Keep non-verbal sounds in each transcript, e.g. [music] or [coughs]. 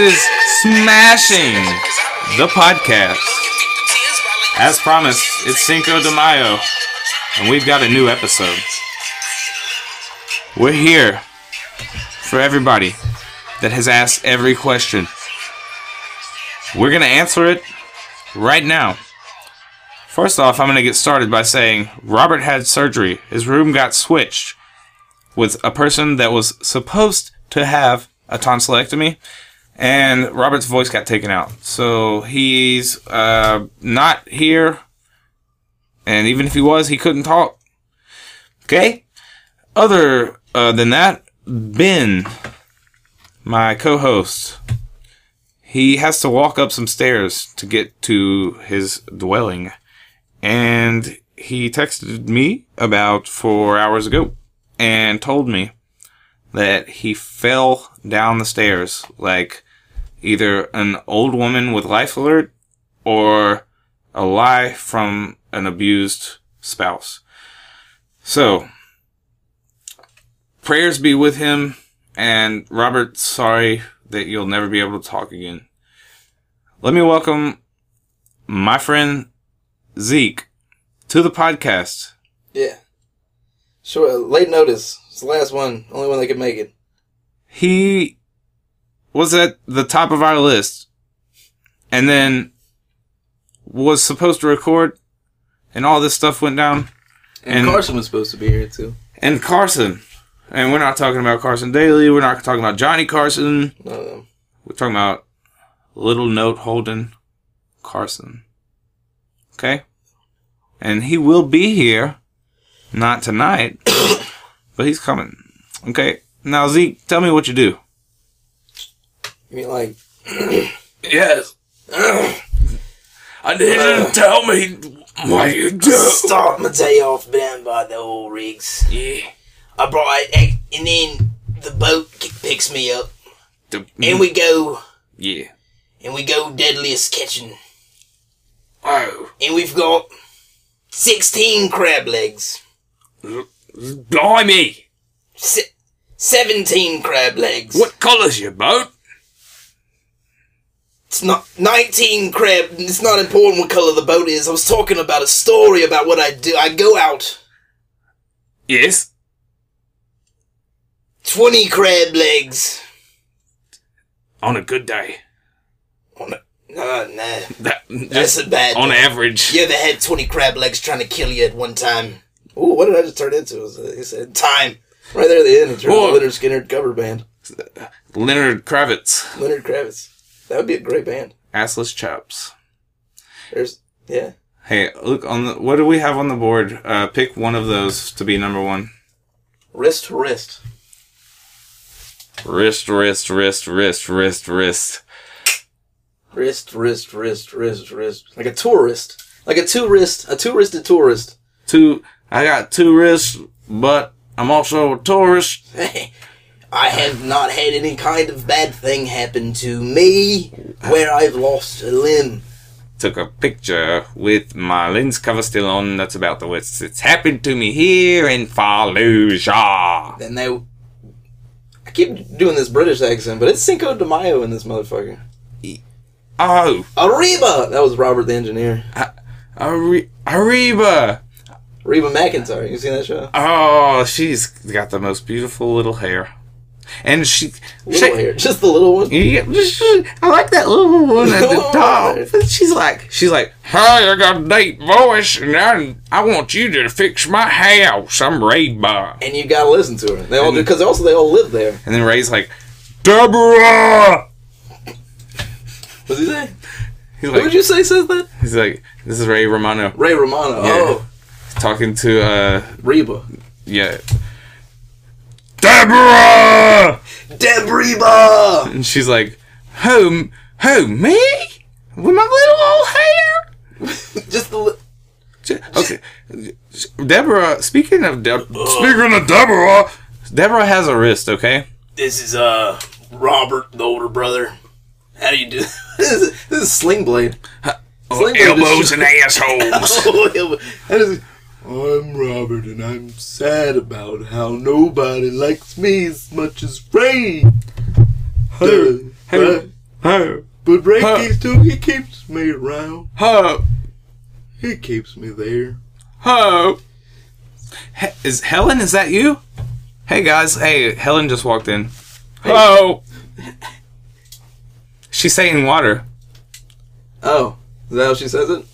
Is Smashing the Podcast. As promised, it's Cinco de Mayo, and we've got a new episode. We're here for everybody that has asked every question. We're going to answer it right now. First off, I'm going to get started by saying Robert had surgery. His room got switched with a person that was supposed to have a tonsillectomy, and Robert's voice got taken out. So he's uh, not here, and even if he was, he couldn't talk. Okay? Other uh, than that, Ben, my co host, he has to walk up some stairs to get to his dwelling. And he texted me about four hours ago and told me that he fell down the stairs like either an old woman with life alert or a lie from an abused spouse. So, prayers be with him. And Robert, sorry that you'll never be able to talk again. Let me welcome my friend Zeke to the podcast. Yeah. Sure. Late notice. It's the last one. Only one that could make it. He was at the top of our list and then was supposed to record and all this stuff went down. And, And- Carson was supposed to be here too. And Carson, and we're not talking about Carson Daly, we're not talking about Johnny Carson, them. we're talking about little note holding Carson. Okay? And he will be here, not tonight, [coughs] but he's coming. Okay? Now, Zeke, tell me what you do. You mean like? Yes. I didn't uh, tell me what you do. Start my day off down by the old rigs. Yeah. I brought it, and then the boat picks me up, The- and we go, yeah. and we go deadliest catching, Oh. and we've got sixteen crab legs, Blimey. se- seventeen crab legs. What colour's your boat? It's not 19 crab. It's not important what color the boat is. I was talking about a story about what I do. I go out Yes. 20 crab legs. On a good day. On a, no, nah. That, That's a bad on day. average. You ever had 20 crab legs trying to kill you at one time? Ooh, what did I just turn into? It was, uh, He said time. Right there at the end, it turned. Lynyrd Skynyrd cover band. Leonard Kravitz. Leonard Kravitz. That would be a great band. Assless chaps. There's, yeah. Hey, look on the. What do we have on the board? Uh, pick one of those to be number one. Wrist wrist. Wrist, wrist, wrist, wrist, wrist, wrist. Wrist, wrist, wrist, wrist, wrist. Like a tourist. Like a two wrist, a two wristed tourist. Two. I got two wrists, but I'm also a tourist. [laughs] I have not had any kind of bad thing happen to me where I've lost a limb. Took a picture with my lens cover still on. That's about the worst. It's happened to me here in Fallujah. And they. I keep doing this British accent, but it's Cinco de Mayo in this motherfucker. Oh, Arriba! That was Robert the engineer. Ari- Ariba. Reba McEntire. You seen that show? Oh, she's got the most beautiful little hair. And she. Little she- hair. Just the little one. Yeah, I like that little one at the [laughs] top. She's like, she's like, hey, I got a deep voice, and I, I want you to fix my house. I'm Ray Reba. And you gotta listen to her. They all do, because also they all live there. And then Ray's like, Deborah. What's he say? He's Who would you say says that? he's like, this is Ray Romano Ray Romano. Yeah. Oh, talking to, uh, Reba. yeah, Deborah. Debreba! And she's like, who, who, me? With my little old hair? [laughs] Just the. Li- Okay, Deborah. Speaking of Deb, speaking of Deborah, Deborah has a wrist. Okay, This is uh Robert, the older brother. How do you do [laughs] this? Is, this is Sling Blade. Sling Blade elbows is- and assholes. [laughs] Oh, elbow- How does he- I'm Robert, and I'm sad about how nobody likes me as much as Ray. Hey, hey, Ho, But Ray Huh. keeps too. He keeps me around. ho, He keeps me there. ho. He- is Helen? Is that you? Hey guys. Hey, Helen just walked in. Ho. She's saying water. Oh, is that how she says it?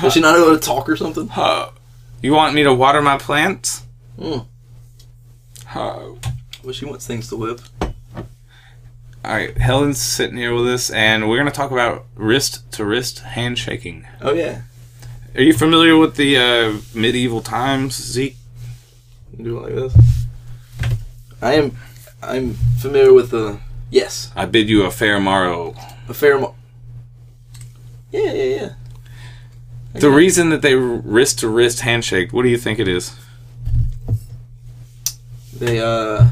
Does she not able to talk or something? Ho. You want me to water my plants? Hmm. Ho. Well, she wants things to live. All right, Helen's sitting here with us, and we're gonna talk about wrist to wrist handshaking. Oh yeah, Are you familiar with the uh, medieval times, Zeke? do it like this. I am. I'm familiar with the. Yes, I bid you a fair morrow. a fair amount. Yeah, yeah, yeah. The reason that they wrist to wrist handshake, what do you think it is? They uh.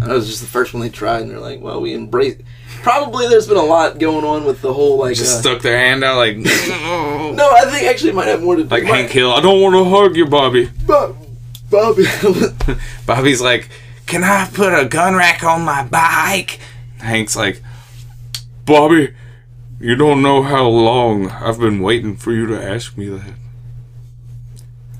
I know it was just the first one they tried, and they're like, "Well, we embrace." Probably there's been a lot going on with the whole like. Just uh, stuck their hand out like, [laughs] no, I think actually it might have more to do. like Hank Hill. I don't want to hug you, Bobby. [laughs] Bob, Bobby. [laughs] Bobby's like, can I put a gun rack on my bike? Hank's like, Bobby, you don't know how long I've been waiting for you to ask me that.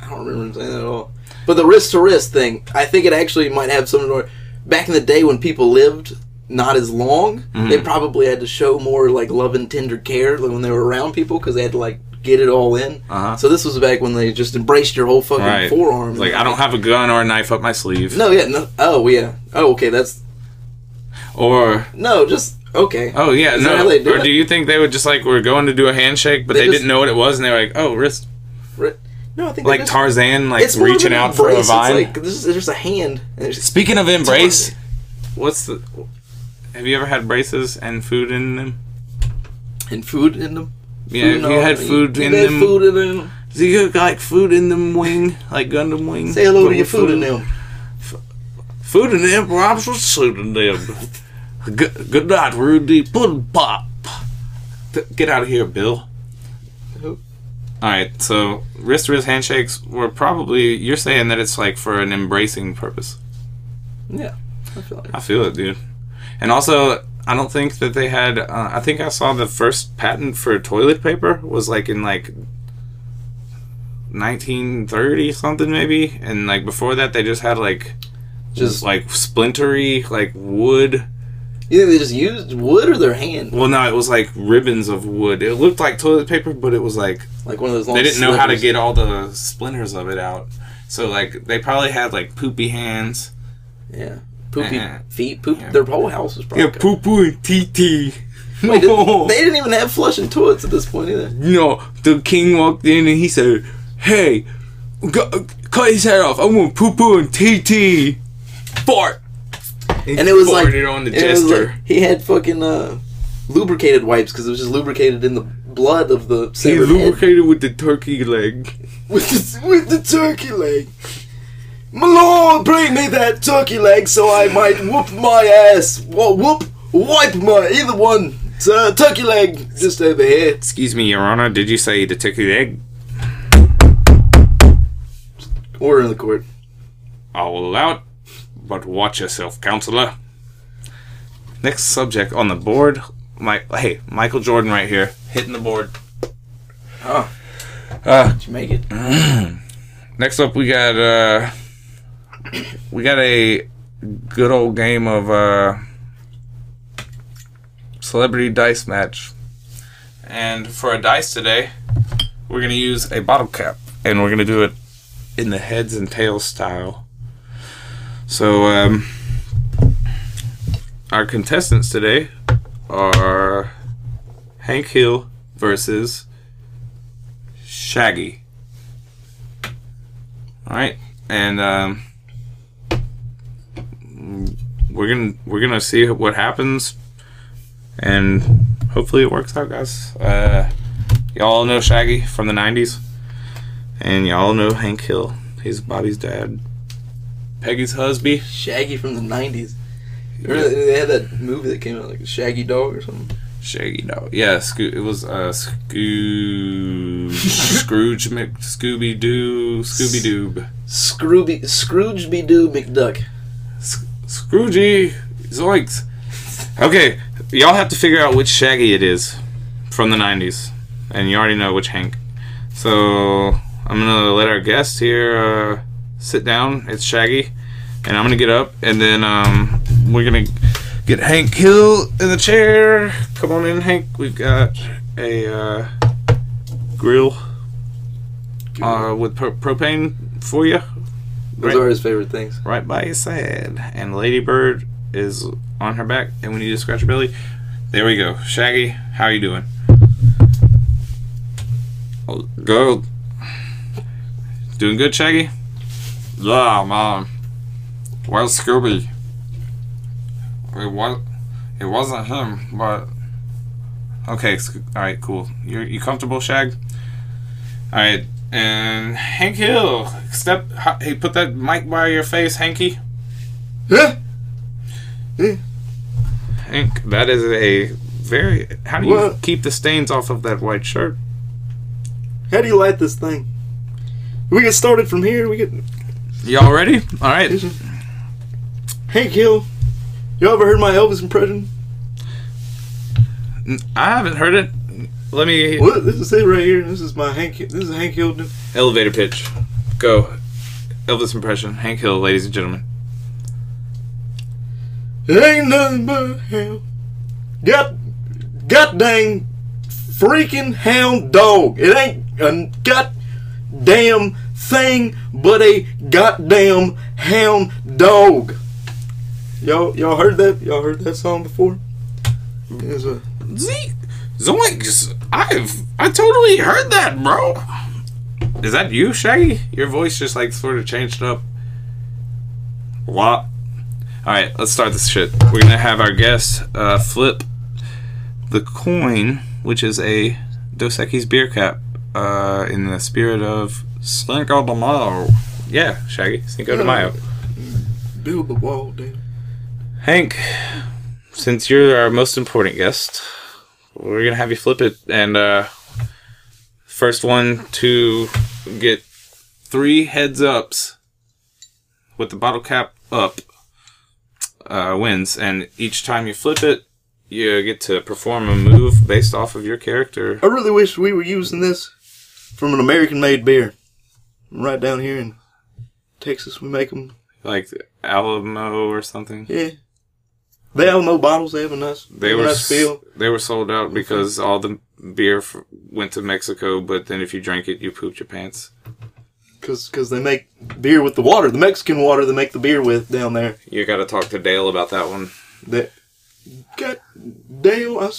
I don't remember him saying that at all. But the wrist to wrist thing, I think it actually might have something to. Back in the day when people lived not as long, Mm-hmm. they probably had to show more like love and tender care when they were around people because they had to like get it all in. Uh-huh. So this was back when they just embraced your whole fucking Right. forearm. Like, I don't have a gun or a knife up my sleeve. No, yeah, no. Oh, yeah. Oh, okay. That's Or, no, just okay. oh, yeah, Is no. that how they do or it? do you think they would just like, we're going to do a handshake, but They they, just- didn't know what it was, and they were like, oh, wrist. Ri- No, I think Like just- Tarzan, like more reaching an out for a embrace. It's vine. like, this is just a hand. and Speaking of embrace, what's the. Have you ever had braces and food in them? and food in them. Yeah, Food you had food you in had them. Food in them. Do you got like food in them wing? Like Gundam wing? Say hello But to your with food in them. Food in them, Rob's with food in them. Good, good night, Rudy. Pudding pop. Get out of here, Bill. Alright, so wrist to wrist handshakes were probably. You're saying that it's like for an embracing purpose. Yeah, I feel like. I feel it, dude. And also, I don't think that they had. Uh, I think I saw the first patent for toilet paper was like in like 1930 something maybe, and like before that they just had like Just like splintery like wood. You think they just used wood or their hand? Well, no, it was like ribbons of wood. It looked like toilet paper, but it was like Like one of those. Long they didn't know how to get all the splinters of it out. So like they probably had like poopy hands. Yeah, poopy Uh-huh. feet. Poop. Yeah. Their whole house was probably. Yeah, poo poo and TT. Wait, did, they didn't even have flushing toilets at this point either. No, the king walked in and he said, "Hey, go, cut his head off. I want poo poo and TT." Fart. And it was like farted on the jester. like- he had fucking uh, lubricated wipes because it was just lubricated in the blood of the he severed head. lubricated with the turkey leg. with the, with the turkey leg. My lord, bring me that turkey leg so I might whoop my ass. Well, whoop, wipe my either one. A turkey leg just over here. Excuse me, Your Honor. Did you say the turkey leg? Order in the court. I'll allow it, but watch yourself, counselor. Next subject on the board. My hey, Michael Jordan right here, hitting the board. Oh, Uh, did you make it? [clears throat] Next up, we got uh, we got a good old game of uh, celebrity dice match, and for a dice today, we're gonna use a bottle cap, and we're gonna do it in the heads and tails style. So, um, our contestants today are Hank Hill versus Shaggy. All right, and um, we're gonna we're gonna see what happens, and hopefully it works out, guys. Uh, y'all know Shaggy from the '90s, and y'all know Hank Hill. He's Bobby's dad, Peggy's husband. Shaggy from the nineties. Remember they they had that movie that came out like Shaggy Dog or something. Shaggy dog. Yeah, Scoo- it was uh, Scoo- Scrooge Mc- Scooby Doo Scooby Doob. Scrooby Scrooge be Doo McDuck. Scroogey Zoinks. Okay, y'all have to figure out which Shaggy it is from the '90s, and you already know which Hank. So I'm gonna let our guest here uh, sit down. It's Shaggy, and I'm gonna get up, and then um, we're gonna get Hank Hill in the chair. Come on in, Hank. We've got a uh, grill uh, with pro- propane for you. Those are his favorite things. right by his side. And Ladybird is on her back, and we need to scratch her belly. There we go. Shaggy, how are you doing? Oh, good. Doing good, Shaggy? Yeah, man. Where's Scooby? It was. It wasn't him, but Okay, all right, cool. You you comfortable, Shag? All right, and Hank Hill, step. Hey, put that mic by your face, Hanky. Yeah. Hank, that is a very. How do you What? keep the stains off of that white shirt? How do you light this thing? We get started from here. We get Y'all ready? All right. Hank Hill. You ever heard my Elvis impression? I haven't heard it. Let me What? This is it right here. This is my Hank. This is Hank Hill. elevator pitch. Go. Elvis impression. Hank Hill, ladies and gentlemen. It ain't nothing but hell. God, god dang freaking hound dog. It ain't a goddamn thing but a goddamn hound dog. Y'all, y'all heard that? Y'all heard that song before? It's a, Z Zoinks! I've I totally heard that, bro. Is that you, Shaggy? Your voice just like sort of changed up. What? All right, let's start this shit. We're gonna have our guest uh, flip the coin, which is a Dos Equis beer cap, uh, in the spirit of Cinco de Mayo. Yeah, Shaggy, Cinco de Mayo. build the wall, damn. Hank, since you're our most important guest, we're gonna have you flip it, and uh, first one to get three heads ups with the bottle cap up uh, wins, and each time you flip it, you get to perform a move based off of your character. I really wish we were using this from an American-made beer. Right down here in Texas, we make them. Like Alamo or something. Yeah. They no bottles. They have a nice, They were nice feel. they were sold out because all the beer f- went to Mexico, but then if you drank it, you pooped your pants. Cause, cause they make beer with the water, the Mexican water they make the beer with down there. You got to talk to Dale about that one. That, God, Dale, I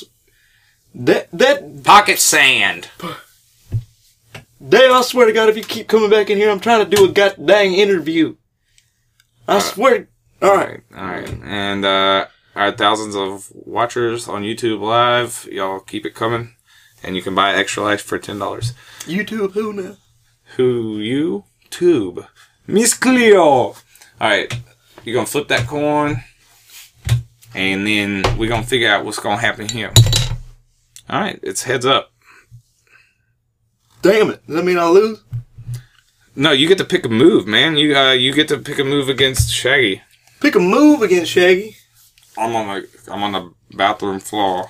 that, that, Pocket sand. Dale, I swear to God, if you keep coming back in here, I'm trying to do a god dang interview. I swear. All right, All right, and uh, our thousands of watchers on YouTube Live, y'all keep it coming, and you can buy Extra Life for ten dollars. YouTube, who now? Who you tube, Miss Cleo? All right, you gonna flip that coin, and then we're gonna figure out what's gonna happen here. All right, it's heads up. Damn it! Does that mean I lose? No, you get to pick a move, man. You uh, you get to pick a move against Shaggy. Pick a move against Shaggy. I'm on the. I'm on the bathroom floor.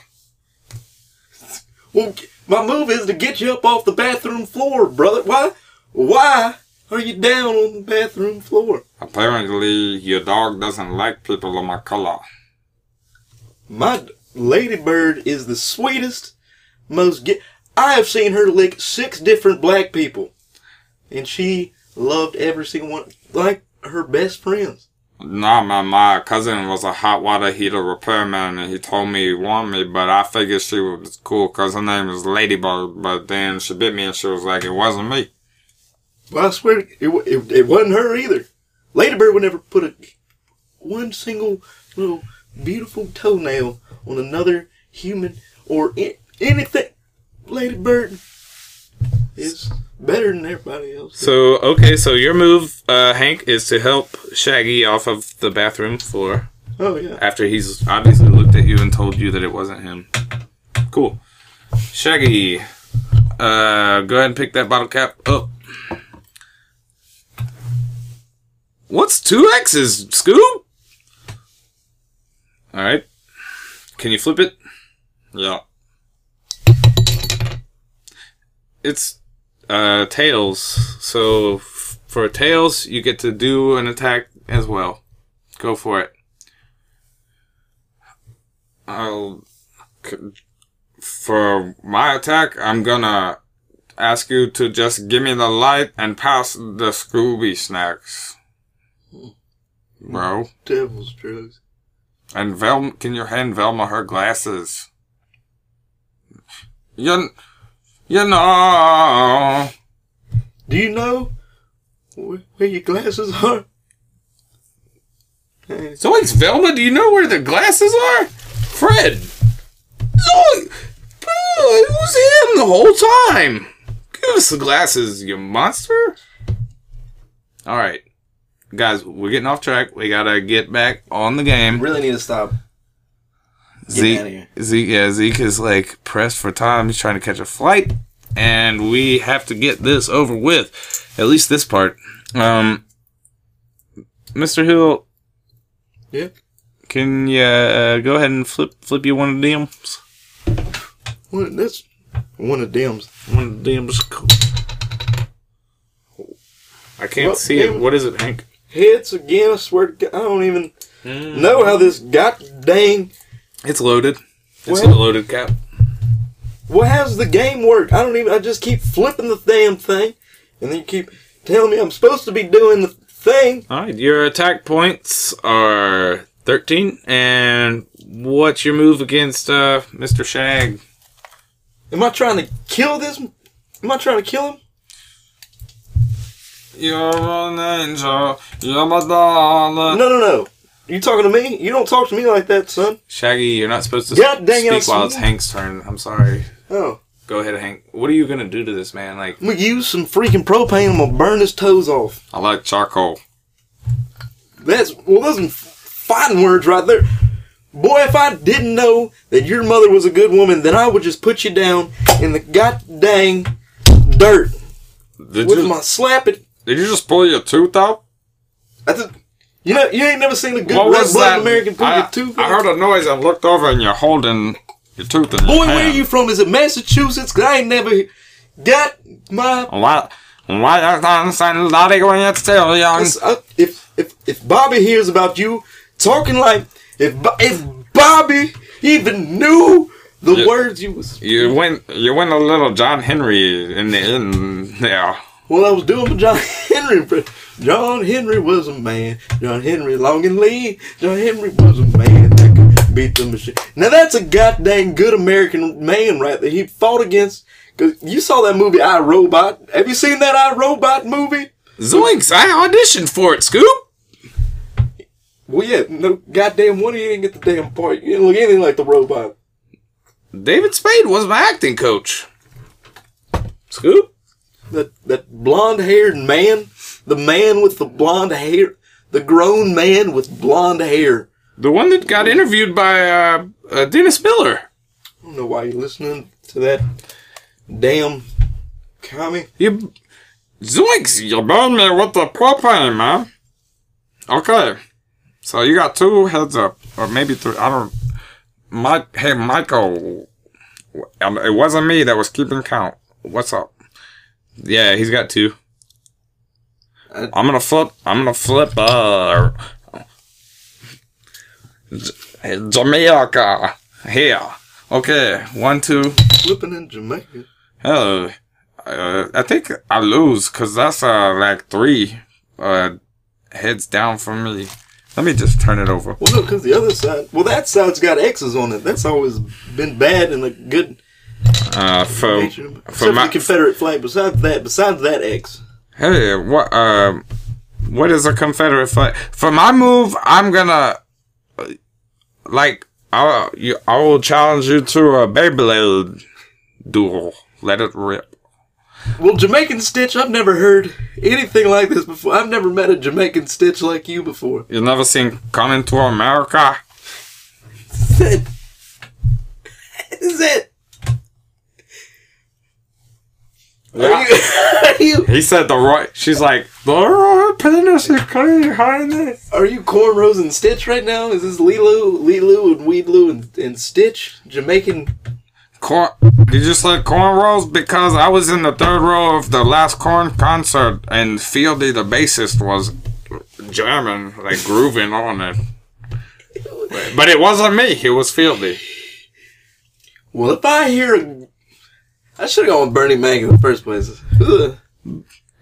Well, my move is to get you up off the bathroom floor, brother. Why? Why are you down on the bathroom floor? Apparently, your dog doesn't like people of my color. My ladybird is the sweetest, most. Ge- I have seen her lick six different black people, and she loved every single one like her best friends. Nah, man, my cousin was a hot water heater repairman, and he told me he wanted me, but I figured she was cool because her name is Ladybird. But then she bit me, and she was like, "It wasn't me." Well, I swear it, it, it wasn't her either. Ladybird would never put a one single little beautiful toenail on another human or I- anything. Ladybird is better than everybody else. So okay, so your move, uh, Hank, is to help Shaggy off of the bathroom floor oh yeah. after he's obviously looked at you and told you that it wasn't him. Cool. Shaggy, uh, go ahead and pick that bottle cap up. What's two X's, Scoob? All right. Can you flip it? Yeah. It's uh tails. So f- for tails, you get to do an attack as well. Go for it. I'll. For my attack, I'm gonna ask you to just give me the light and pass the Scooby snacks. Bro. Devil's drugs. And Velma, can you hand Velma her glasses? You, you know. Do you know where, your glasses are? Zoinks, Velma, do you know where the glasses are? Fred! Zoinks! Oh, it was him the whole time! Give us the glasses, you monster! Alright. Guys, we're getting off track. We gotta get back on the game. really need to stop. Zeke. Zeke, yeah, Zeke is like pressed for time. He's trying to catch a flight, and we have to get this over with. At least this part. Um, Mr. Hill, Yeah. can you uh, go ahead and flip flip you one of the dams? What, that's one of them's. One of the dams. I can't Well, see it. What is it, Hank? Hits again, I swear to God. I don't even Mm. know how this god dang. It's loaded. It's Well- a loaded cap. Well, how's the game work? I don't even. I just keep flipping the damn thing, and then you keep telling me I'm supposed to be doing the thing. All right, your attack points are 13, and what's your move against uh, Mr. Shag? Am I trying to kill this? Am I trying to kill him? You're an angel. You're my darling. No, no, no. You talking to me? You don't talk to me like that, son. Shaggy, you're not supposed to God dang it, speak while it's. Hank's turn. I'm sorry. Oh, Go ahead, Hank. What are you gonna do to this man? Like, I'm gonna use some freaking propane. I'm gonna burn his toes off. I like charcoal. That's well, those are fighting words right there. Boy, if I didn't know that your mother was a good woman, then I would just put you down in the god dang dirt Did with you, my slap it. did you just pull your tooth out? I just, you know, you ain't never seen a good What red? American pull I, your tooth. I heard a noise I looked over and you're holding your tooth in your Boy, hand. where you from? Is it Massachusetts? 'Cause I ain't never got my. Why? Why you don't sound naughty when you're still young? I- uh, if if if Bobby hears about you talking like if if Bobby even knew the Yeah. words you was You went, you went a little John Henry in the in there. well, I was doing John [laughs] Henry. but John Henry was a man. John Henry Long and Lee. John Henry was a man that could beat the machine. Now that's a goddamn good American man right there. He fought against. Cause you saw that movie I Robot. Have you seen that I Robot movie? Zoinks! I auditioned for it, Scoop. Well, yeah, no goddamn one of you didn't get the damn part. You didn't look anything like the robot. David Spade was my acting coach. Scoop. That that blonde haired man, the man with the blonde hair, the grown man with blonde hair. The one that got interviewed by uh, uh, Dennis Miller. I don't know why you're listening to that damn commie. You, Zoinks! You burned me with the propane, man. Okay, so you got two heads up, or maybe three. I don't. Mike, hey Michael, um, it wasn't me that was keeping count. What's up? yeah, he's got two. I'm gonna flip. I'm gonna flip. Uh, Jamaica here. Okay, one, two. Flipping in Jamaica. Hell, uh, I think I lose because that's uh like three uh heads down for me. Let me just turn it over. Well, no, because the other side. Well, that side's got X's on it. That's always been bad in a good Uh, for for my the Confederate flag. Besides that, besides that X. hey, what uh, what is a Confederate flag? For my move, I'm gonna like I'll, you I will challenge you to a Beyblade duel. Let it rip. Well, Jamaican Stitch, I've never heard anything like this before. I've never met a Jamaican Stitch like you before. You've never seen Coming to America? Is it. Are you, [laughs] are you He said the right. She's like the right penis is clean, honey. are you cornrows and Stitch right now? Is this Lilo, Lilo and Weedloo and, and Stitch Jamaican? Corn. Did you say cornrows? Because I was in the third row of the last Korn concert, and Fieldy, the bassist, was jamming, like grooving on it. But it wasn't me. It was Fieldy. Well, if I hear, a- I should have gone with Bernie Mac in the first place. Ugh.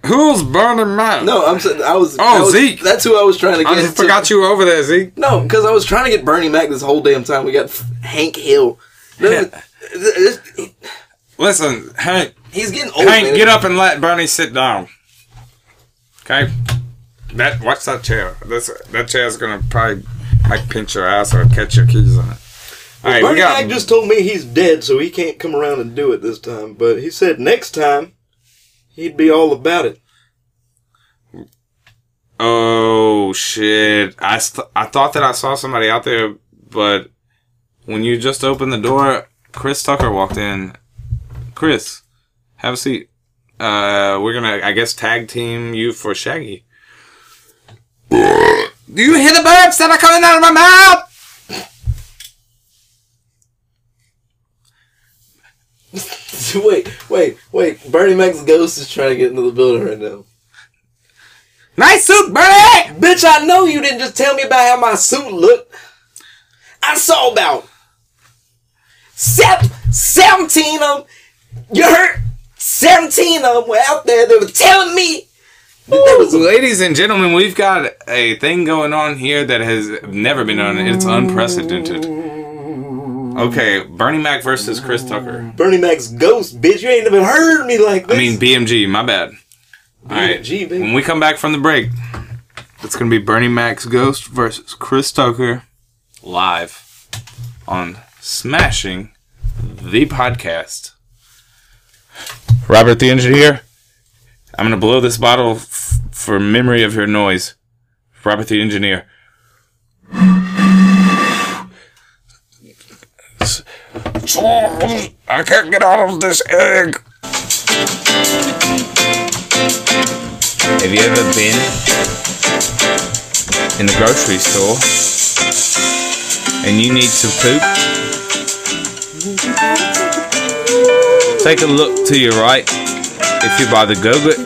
Who's Bernie Mac? No, I'm saying I was. Oh, I was- Zeke. That's who I was trying to get. I just to- forgot you over there, Zeke. No, because I was trying to get Bernie Mac this whole damn time. We got Hank Hill. Listen, Hank, He's getting old. Hank, man. get up and let Bernie sit down. Okay. That watch that chair. That's that chair's gonna probably like pinch your ass or catch your keys on it. All right, we Bernie got. Mac just told me he's dead, so he can't come around and do it this time. But he said next time he'd be all about it. Oh shit! I st- I thought that I saw somebody out there, but when you just opened the door, Chris Tucker walked in. Chris, have a seat. Uh, we're gonna, I guess, tag team you for Shaggy. Do you hear the birds that are coming out of my mouth? [laughs] wait, wait, wait. Bernie Mac's ghost is trying to get into the building right now. Nice suit, Bernie. Bitch, I know you didn't just tell me about how my suit looked. I saw about seven, 17 of them. You heard? 17 of them were out there. They were telling me that was Ladies and gentlemen, we've got a thing going on here that has never been done. It's unprecedented. Okay, Bernie Mac versus Chris Tucker. Bernie Mac's ghost, bitch. You ain't even heard me like this. I mean BMG, my bad. BMG, baby. When we come back from the break, it's gonna be Bernie Mac's Ghost versus Chris Tucker live on Smashing the Podcast. Robert the Engineer, I'm gonna blow this bottle f- for memory of your noise. Robert the Engineer. I can't get out of this egg. Have you ever been in the grocery store and you need to poop? Take a look to your right if you buy the Go-Gut.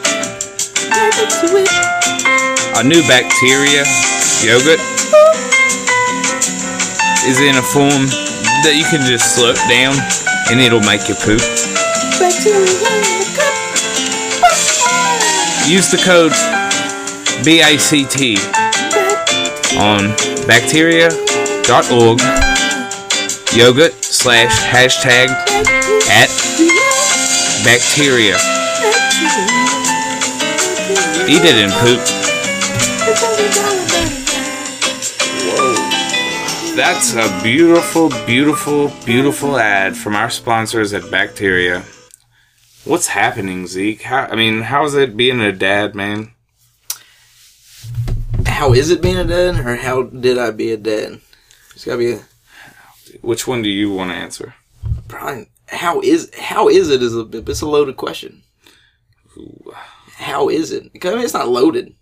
A new bacteria yogurt is in a form that you can just slurp down and it'll make you poop. Use the code BACT on bacteria.org yogurt slash hashtag at bacteria. Eat it and poop. That's a beautiful, beautiful, beautiful ad from our sponsors at Bacteria. What's happening, Zeke? How, I mean, how's it being a dad, man? how is it being a dad, or how did I be a dad? It's gotta be a, Which one do you want to answer? probably. How is how is it is a it's a loaded question. How is it? Because I mean, it's not loaded,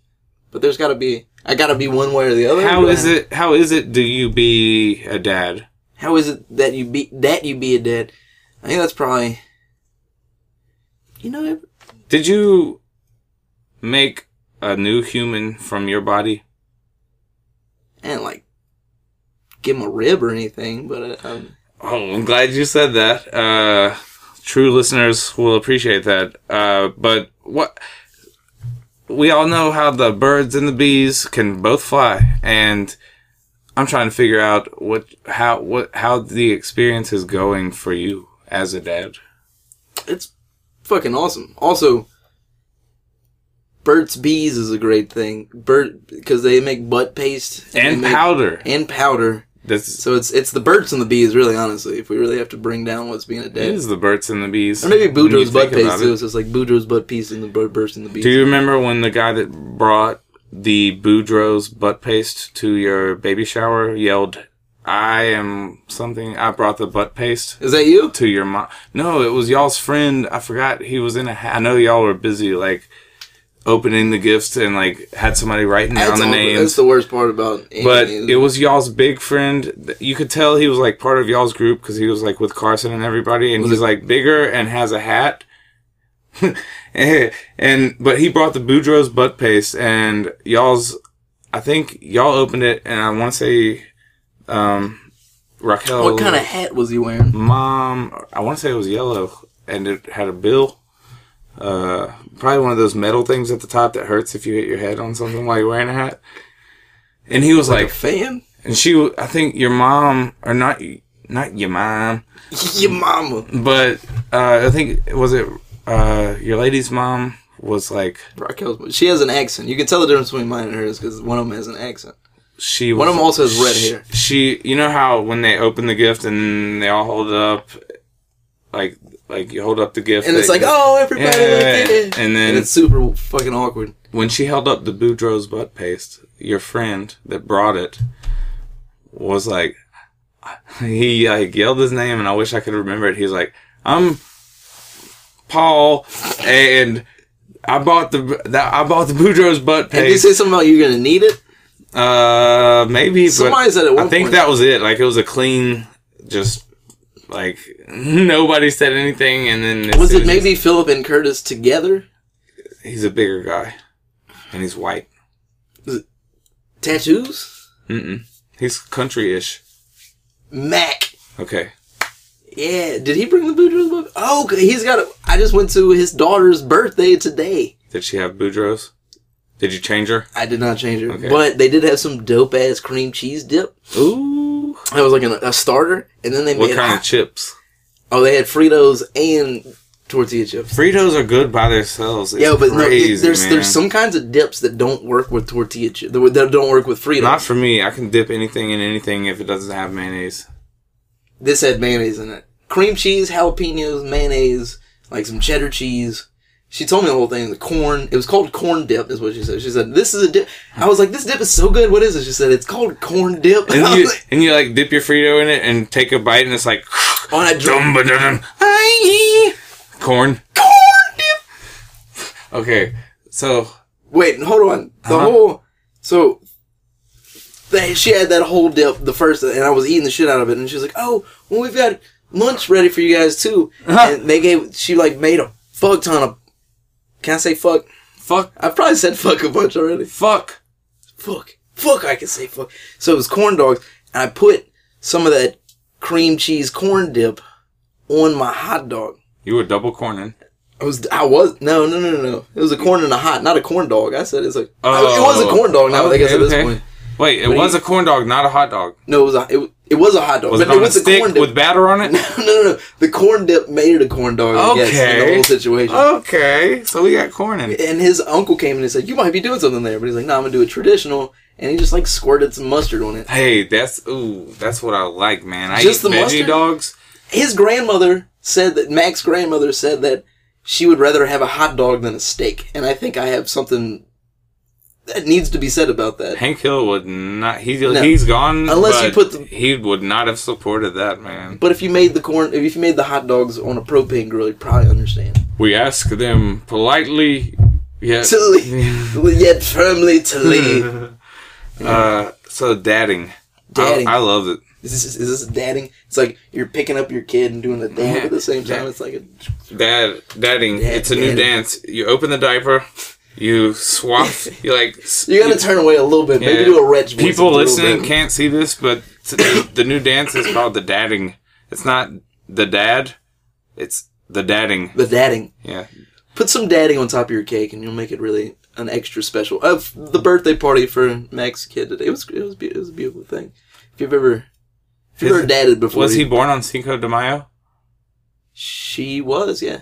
but there's got to be. I got to be one way or the other. How is it? How is it? Do you be a dad? How is it that you be that you be a dad? I think that's probably. You know, Did you make a new human from your body? And like give him a rib or anything, but uh, um, Oh, I'm glad you said that. Uh, true listeners will appreciate that. Uh, but what we all know how the birds and the bees can both fly, and I'm trying to figure out what how what how the experience is going for you as a dad. it's fucking awesome. Also, Burt's Bees is a great thing. Burt because they make butt paste And make- powder. and powder. This So it's it's the birds and the Bees, really. Honestly, if we really have to bring down what's being a it dad, is the birds and the bees. or maybe Boudreaux's butt paste too. So it's like Boudreaux's butt piece and the Burts and the Bees. Do you remember when the guy that brought the Boudreaux's butt paste to your baby shower yelled I am something. I brought the butt paste Is that you? to your mom. No, it was y'all's friend. I forgot he was in a. Ha- I know y'all were busy like opening the gifts and like had somebody writing down That's, the names. that's the worst part about. but it was y'all's big friend. You could tell he was like part of y'all's group because he was like with Carson and everybody, and Was he's it- like bigger and has a hat. [laughs] and but he brought the Boudreaux's butt paste and y'all's. I think y'all opened it, and I want to say, um, Raquel. What kind of hat was he wearing? mom? I want to say it was yellow, and it had a bill. Uh, probably one of those metal things at the top that hurts if you hit your head on something while you're wearing a hat. And he was Like, like, a fan? and she, I think your mom, or not, not your mom, [laughs] Your mama. but uh, I think was it uh, your lady's mom was like Raquel's. She has an accent. You can tell the difference between mine and hers because one of them has an accent. she. One was, of them also has red she, hair. She, you know how when they open the gift and they all hold it up, like like you hold up the gift And it's like, oh, everybody, Yeah, look at it. and then- and it's super fucking awkward. when she held up the Boudreaux's butt paste, your friend that brought it was like, he like yelled his name, and I wish I could remember it. He's like, "I'm Paul," and I bought the that I bought the Boudreaux's butt paste. And they paste. say something about you're gonna need it. Uh, maybe. but Somebody said it. I think point- that was it. Like it was a clean, just like [laughs] nobody said anything, and then Was it maybe Philip and Curtis together? he's a bigger guy, and he's white. Tattoos? Mm-mm. He's country-ish. Mac. Okay. Yeah, did he bring the Boudreaux book? Oh, he's got a. I just went to his daughter's birthday today. Did she have Boudreaux? Did you change her? I did not change her, Okay. but they did have some dope ass cream cheese dip. Ooh. That was like an, a starter, and then they What made What kind hot- of chips? Oh they had Fritos and tortilla chips. Fritos are good by themselves. It's Yeah, but no, it- there's man. there's some kinds of dips that don't work with tortilla chips. That don't work with Fritos. Not for me. I can dip anything in anything if it doesn't have mayonnaise. this had mayonnaise in it. Cream cheese, jalapenos, mayonnaise, like some cheddar cheese. She told me the whole thing. The corn. It was called corn dip, is what she said. She said, "This is a dip." I was like, "This dip is so good. What is it?" She said, "It's called corn dip." [laughs] And you like, and you like dip your Frito in it and take a bite and it's like [laughs] and I drum dum ba dum corn. corn dip. Okay, so Wait, hold on. The Uh-huh. whole so they, she had that whole dip the first, and I was eating the shit out of it, and she was like, "Oh, well, we've got lunch ready for you guys too." Uh-huh. And they gave she like made a fuck ton of. Can I say fuck? fuck, I've probably said fuck a bunch already. fuck. Fuck, fuck, I can say fuck. So it was corn dogs, and I put some of that cream cheese corn dip on my hot dog. You were double corning. I was, I was, no, no, no, no. It was a corn and a hot, not a corn dog. I said it's like, Oh, it was a oh, corn dog now, I guess okay, at this okay. point. Wait, it But was he- a corn dog, not a hot dog. No, it was a, it, it was a hot dog. Was but it a was stick corn dip. with batter on it? no, [laughs] no, no, no. The corn dip made it a corn dog, I guess, in the whole situation. Okay, so we got corn in it. And his uncle came in and said, you might be doing something there. But he's like, no, I'm going to do it traditional. And he just like squirted some mustard on it. Hey, that's ooh, that's what I like, man. I Just eat the veggie mustard? dogs. His grandmother said that, Mac's grandmother said that she would rather have a hot dog than a steak. And I think I have something that needs to be said about that. Hank Hill would not. He No. he's gone. Unless you put the- he would not have supported that man. But if you made the corn, if you made the hot dogs on a propane grill, you'd probably understand. We ask them politely, yet. To leave, [laughs] yet firmly to leave. [laughs] uh, so dadding. Dadding. I, I love it. Is this, is this dadding? It's like you're picking up your kid and doing the dad at the same time. Yeah. It's like a, Dad, dadding. Dad- it's a new dadding. dance. You open the diaper. You swap. [laughs] you like. you gotta turn away a little bit. Maybe do a wretch. People listening can't see this, but the new dance is called the dadding. It's not the dad. It's the dadding. The dadding. Yeah. Put some dadding on top of your cake, and you'll make it really an extra special. Uh, of the mm-hmm. birthday party for Mac's kid today, it was it was it was a beautiful thing. If you've ever if you've Is- ever dated before, Was he you- born on Cinco de Mayo? She was, yeah,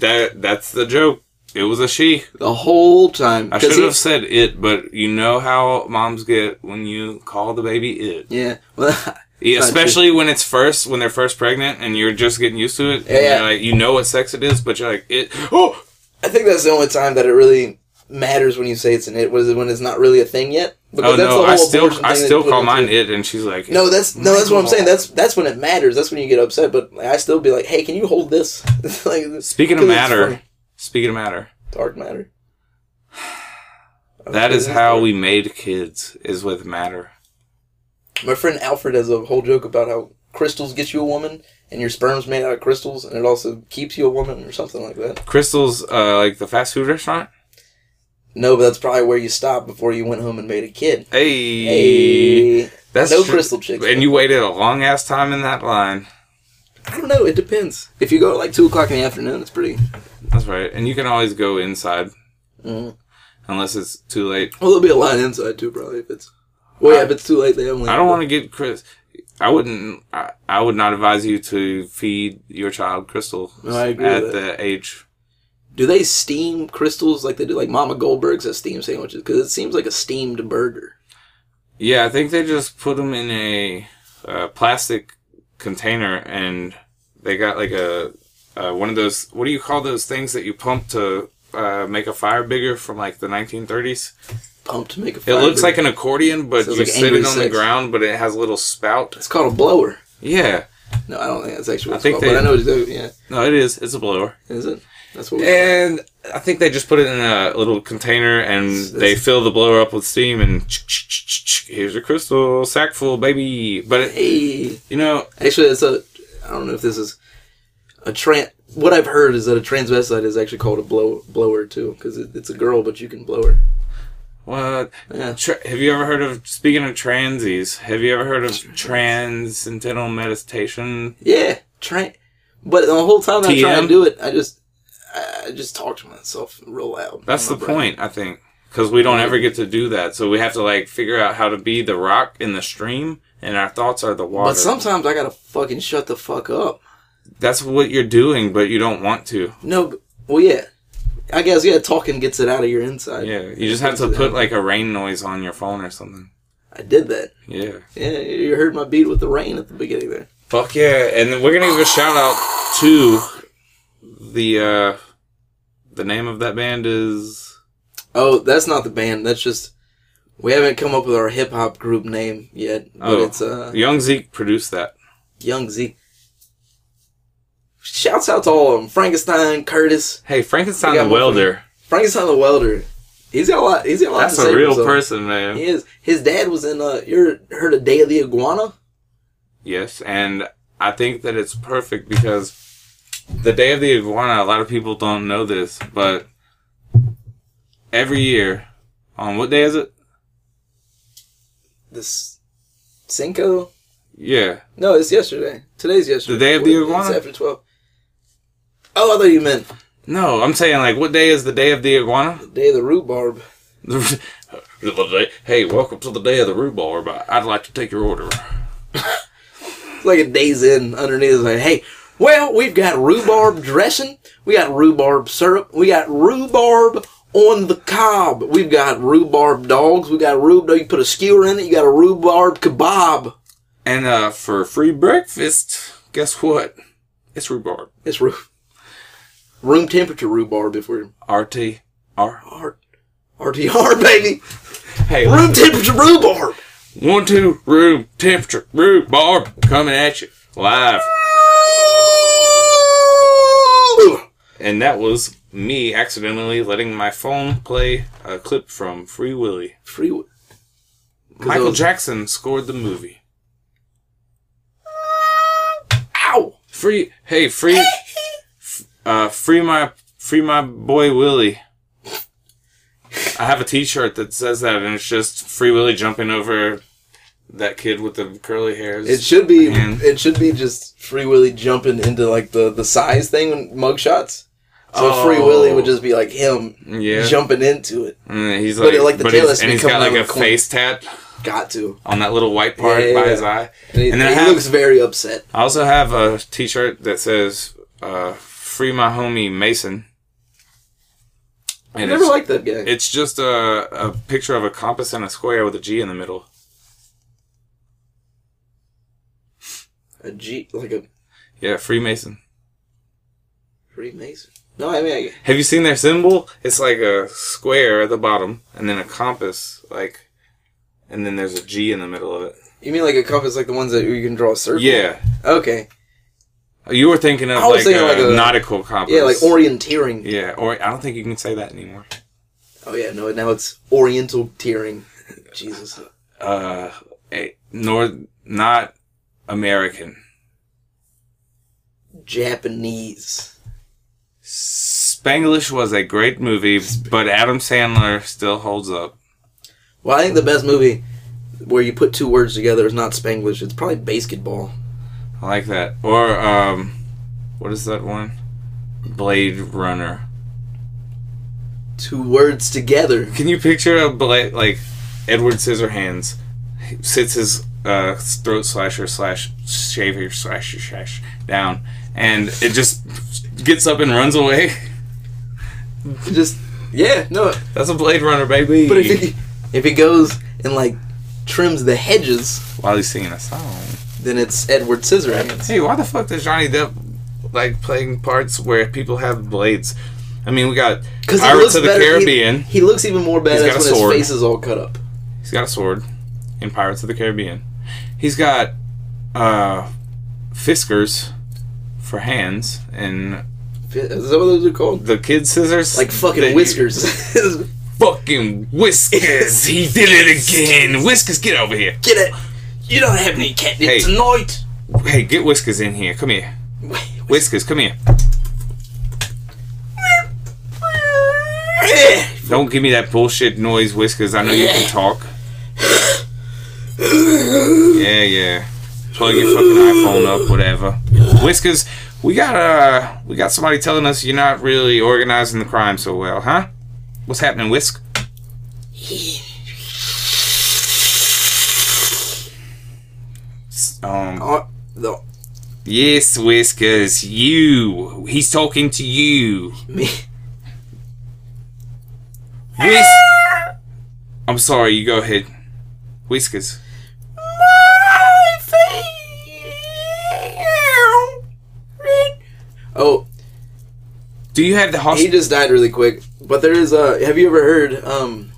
That that's the joke. It was a she. the whole time. I should he- have said it, but you know how moms get when you call the baby it. Yeah, well, [laughs] Yeah, not especially when it's first when they're first pregnant and you're just getting used to it. and Yeah. like you know what sex it is, but you're like it. Oh, I think that's the only time that it really matters when you say it's an it? Was it when it's not really a thing yet? Oh no, I still I still call mine it. it, and she's like, No, that's no, that's what I'm saying. That's that's when it matters. That's when you get upset. But I still be like, hey, can you hold this? [laughs] like, Speaking of matter, speaking of matter, dark matter. [sighs] that is how dark. we made kids. Is with matter. My friend Alfred has a whole joke about how crystals get you a woman, and your sperm's made out of crystals, and it also keeps you a woman, or something like that. Crystals, uh, like the fast food restaurant. No, but that's probably where you stopped before you went home and made a kid. Hey, Hey, that's no true. Krystal chicks. And you waited a long ass time in that line. I don't know. It depends. If you go at like two o'clock in the afternoon, it's pretty. That's right. And you can always go inside, Mhm. unless it's too late. Well, there'll be a line inside too, probably if it's. Well, yeah, if it's too late, they only. I don't want to get Chris. I wouldn't. I, I would not advise you to feed your child Krystal No, at with the age. Do they steam Krystals like they do like Mama Goldberg's at steam sandwiches? Because it seems like a steamed burger. Yeah, I think they just put them in a, uh plastic container, and they got like a uh, one of those. What do you call those things that you pump to uh, make a fire bigger from like the 1930s? Pumped to make a. It looks burger. like an accordion, but Sounds you like sit it on the ground, but it has a little spout. It's called a blower. Yeah, No, I don't think that's actually. What I it's think called, they- but I know it's yeah. no, it is. It's a blower. Is it? That's what. We, And I think they just put it in a little container and they fill the blower up with steam and here's your Krystal sack full, baby. But it, hey, you know, actually, it's a. I don't know if this is a tran. What I've heard is that a transvestite is actually called a blow blower too, because it, it's a girl, but you can blow her. What? Yeah. Tra- have you ever heard of? Speaking of transies, have you ever heard of transcendental meditation? Yeah, tran. But the whole time I try TM? to do it, I just, I just talk to myself real loud. That's the brain. point, I think, because we don't ever get to do that. So we have to like figure out how to be the rock in the stream, and our thoughts are the water. But sometimes I gotta fucking shut the fuck up. That's what you're doing, but you don't want to. No, but, well, yeah. I guess yeah, talking gets it out of your inside. Yeah, you just have to put like a rain noise on your phone or something. I did that. Yeah. Yeah, you heard my beat with the rain at the beginning there. Fuck yeah! And then we're gonna give a shout out to the uh the name of that band is Oh, that's not the band. That's just we haven't come up with our hip hop group name yet, but Oh. it's uh Young Zeke produced that. Young Z. Shouts out to all of them: Frankenstein, Curtis, Hey, Frankenstein the Welder. Frankenstein the Welder. He's got a lot. He's got a lot That's to say That's a real person, man. He is. His dad was in. Uh, you heard of Day of the Iguana? Yes, and I think that it's perfect because the day of the iguana. A lot of people don't know this, but every year, on what day is it? This Cinco. Yeah, No, it's yesterday. Today's yesterday. The day of the It's iguana? after twelve. Oh, I thought you meant no, I'm saying like what day is the day of the iguana? the day of the rhubarb. [laughs] hey, welcome to the day of the rhubarb. I'd like to take your order. It's [laughs] like a day's in underneath. It's like, hey, well, we've got rhubarb dressing. We got rhubarb syrup. We got rhubarb on the cob. We've got rhubarb dogs. We got rhubarb. You put a skewer in it. You got a rhubarb kebab. And uh, for free breakfast, guess what? It's rhubarb. It's ru- room temperature rhubarb if we're RT. R. R- RTR, baby. Hey, Room temperature rhubarb. one, two, room temperature rhubarb coming at you live. And that was me accidentally letting my phone play a clip from Free Willy. Free. w- Michael those- Jackson scored the movie. Ow! Free, hey, free, uh, free my, free my boy Willie. I have a T-shirt that says that, and it's just Free Willie jumping over that kid with the curly hairs. It should be. Man. It should be just Free Willie jumping into like the the size thing when mugshots. So Free Oh. Willy would just be like him yeah, jumping into it. and he's But like, like the but tail he's, has to and he's got like a corner. face tat Got to. on that little white part Yeah, by yeah, his eye. And he, And then he have- looks very upset. I also have a T-shirt that says uh, "Free my homie Mason." I never liked that guy. it's just a, a picture of a compass and a square with a G in the middle. a G, like a Yeah, Freemason. Freemason. No, I mean, I, Have you seen their symbol? It's like a square at the bottom, and then a compass, like, and then there's a G in the middle of it. you mean like a compass, like the ones that you can draw a circle? Yeah, Okay. You were thinking of like, thinking a like a- nautical compass. Yeah, like orienteering. Yeah, or I don't think you can say that anymore. Oh yeah, no, now it's oriental tearing. [laughs] Jesus. Uh, eh, nor not American. Japanese. Spanglish was a great movie, but Adam Sandler still holds up. Well, I think the best movie where you put two words together is not Spanglish. It's probably basketball. I like that. Or um, what is that one? Blade Runner. Two words together. Can you picture a blade like Edward Scissorhands sits his uh, throat slasher slash shaver slash slash down, and it just gets up and runs away? [laughs] Just yeah, no. That's a Blade Runner, baby. But if he if he goes and like trims the hedges, while he's singing a song. Then it's Edward Scissorhands. Hey, why the fuck does Johnny Depp like playing parts where people have blades? I mean, we got Pirates of the Caribbean. He, looks even more badass got a his sword. face is all cut up. He's got a sword in Pirates of the Caribbean. He's got uh, Fiskars for hands and Is that what those are called? the kid scissors. Like fucking whiskers. Fucking whiskers! [laughs] he did it again. Whiskers, get over here. Get it? You don't have any catnip Hey. tonight. Hey, get Whiskers in here. Come here. Whiskers, come here. Don't give me that bullshit noise, Whiskers. I know you can talk. Yeah, yeah. Plug your fucking iPhone up, whatever. Whiskers, we got uh, we got somebody telling us you're not really organizing the crime so well, huh? What's happening, Whisk? Um, Uh, the, yes, Whiskers, you. He's talking to you. me. Whis- I'm sorry, you go ahead. Whiskers. Oh, Do you have the he just died really quick. But there is uh have you ever heard um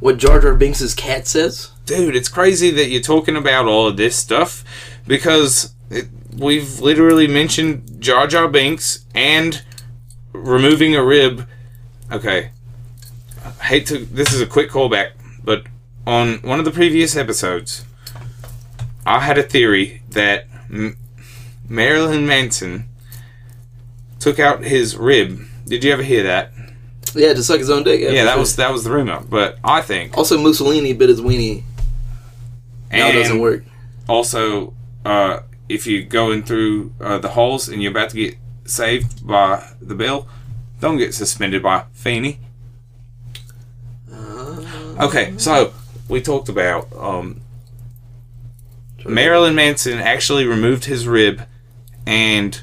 what Jar Jar Binks' cat says? Dude, it's crazy that you're talking about all of this stuff because it, we've literally mentioned Jar Jar Binks and removing a rib. Okay. I hate to. This is a quick callback, but on one of the previous episodes, I had a theory that M- Marilyn Manson took out his rib. Did you ever hear that? Yeah, to suck his own dick. Yeah, for that sure. was that was the rumor. But I think Also, Mussolini bit his weenie. Now it doesn't work. also uh, if you're going through uh, the holes and you're about to get saved by the bill, don't get suspended by Feeney. Okay, so we talked about um, Marilyn Manson actually removed his rib, and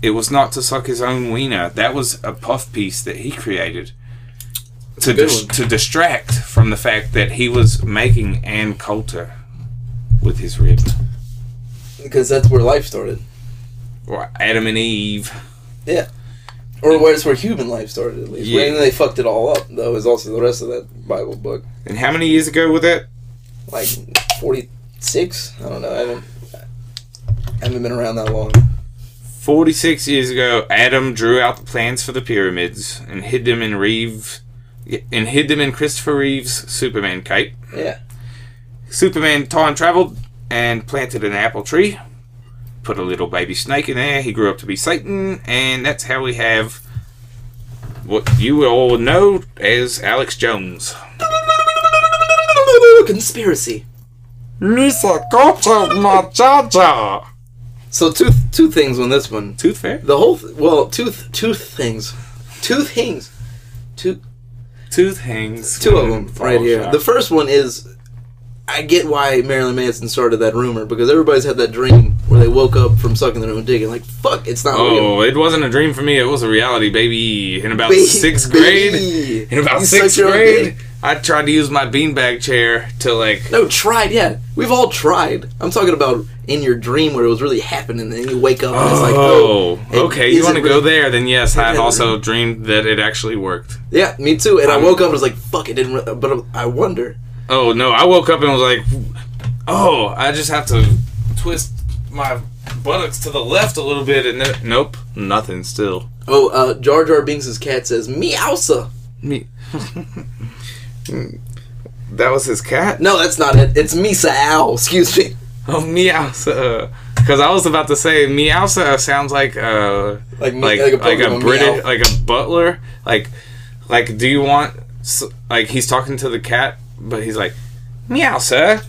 it was not to suck his own wiener. That was a puff piece that he created to dis- to distract from the fact that he was making Ann Coulter with his rib. Because that's where life started. or Adam and Eve. Yeah. Or where it's where human life started, at least. Yeah. And they fucked it all up, though, is also the rest of that Bible book. And how many years ago was that? Like 46? I don't know. I haven't, I haven't been around that long. 46 years ago, Adam drew out the plans for the pyramids and hid them in Reeves and hid them in Christopher Reeve's Superman cape. Yeah. Superman time traveled and planted an apple tree. Put a little baby snake in there. He grew up to be Satan, and that's how we have what you all know as Alex Jones. [laughs] Conspiracy. Misa Cocha Machacha. So two two things on this one. Tooth Fairy? The whole th- well, tooth th- two things, tooth things, two Tooth hangs. two of them right here. out. The first one is, I get why Marilyn Manson started that rumor because everybody's had that dream where they woke up from sucking their own dick and like fuck, it's not real. Oh, it wasn't a dream for me. It was a reality, baby. In about Baby- sixth grade, baby. in about You sixth sucked your own grade. I tried to use my beanbag chair to like. No, tried. Yeah, we've all tried. I'm talking about in your dream where it was really happening, and then you wake up and it's like, Oh, oh, okay. You want to go really- there? Then yes, I've also dreamed that it actually worked. Yeah, me too. And I I'm- woke up and was like, fuck, it didn't. Re-. But I wonder. Oh no! I woke up and was like, "Oh, I just have to twist my buttocks to the left a little bit." And then, nope, nothing. Still, Oh, uh, Jar Jar Binks' cat says meowsa. me. that was his cat. No, that's not it. It's Misa Owl. Excuse me. Oh, meowsa. Because I was about to say meowsa sounds like uh Like me- like like a like a, British meow. like a butler like like do you want like he's talking to the cat but he's like meowsa.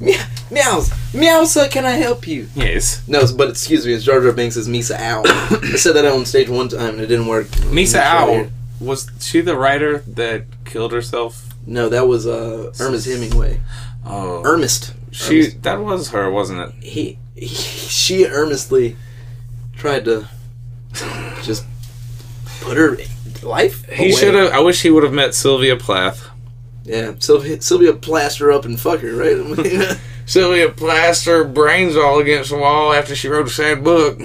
Meow, meows, meow, sir. Can I help you? Yes. No, but excuse me. It's Jar Jar Binks' Misa Owl. [coughs] I said that on stage one time and it didn't work. Misa Owl was she the writer that killed herself? No, that was uh, Ernest Hemingway. Oh, Ernest. she Ernest. that was her, wasn't it? He, he, she earnestly tried to just put her life. He should have. I wish he would have met Sylvia Plath. Yeah, Sylvia, Sylvia plaster up and fuck her, right? Sylvia [laughs] plaster brains all against the wall after she wrote a sad book.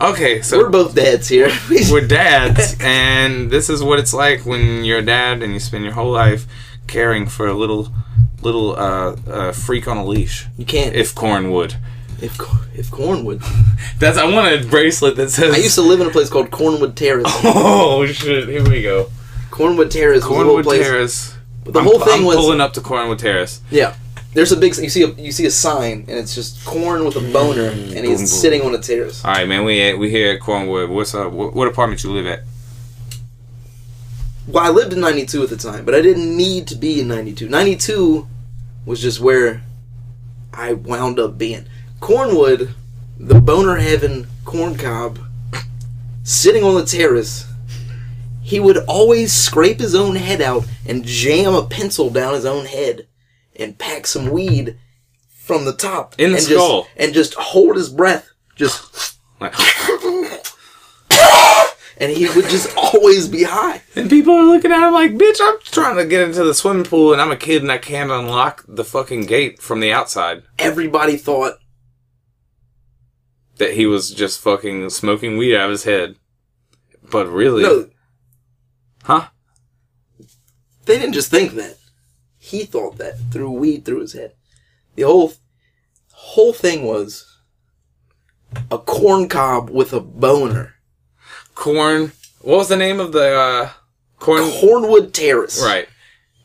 Okay, so We're both dads here. [laughs] we're dads, and this is what it's like when you're a dad and you spend your whole life caring for a little little uh, uh, freak on a leash. you can't. If corn would. if if Cornwood. [laughs] That's I want a bracelet that says. I used to live in a place called Cornwood Terrace. Oh shit! Here we go. Cornwood Terrace was a little Cornwood place. Terrace. The I'm- whole thing I'm was pulling up to Cornwood Terrace. yeah. There's a big you see a you see a sign and it's just corn with a boner mm, and boom, he's boom. sitting on a terrace. All right, man. We at, we here at Cornwood. What's up? What, what apartment you live at? Well, I lived in 92 at the time, but I didn't need to be in 92. 92 was just where I wound up being. Cornwood, the boner heaven corn cob, sitting on the terrace, he would always scrape his own head out and jam a pencil down his own head and pack some weed from the top. In the and skull. Just, and just hold his breath. Just, Like, and he would just always be high. and people are looking at him like, "Bitch, I'm trying to get into the swimming pool, and I'm a kid, and I can't unlock the fucking gate from the outside." Everybody thought That he was just fucking smoking weed out of his head. But really, No, huh? they didn't just think that. He thought that through weed through his head. The whole whole thing was a corn cob with a boner. Corn. What was the name of the uh, corn? Cornwood Terrace. Right.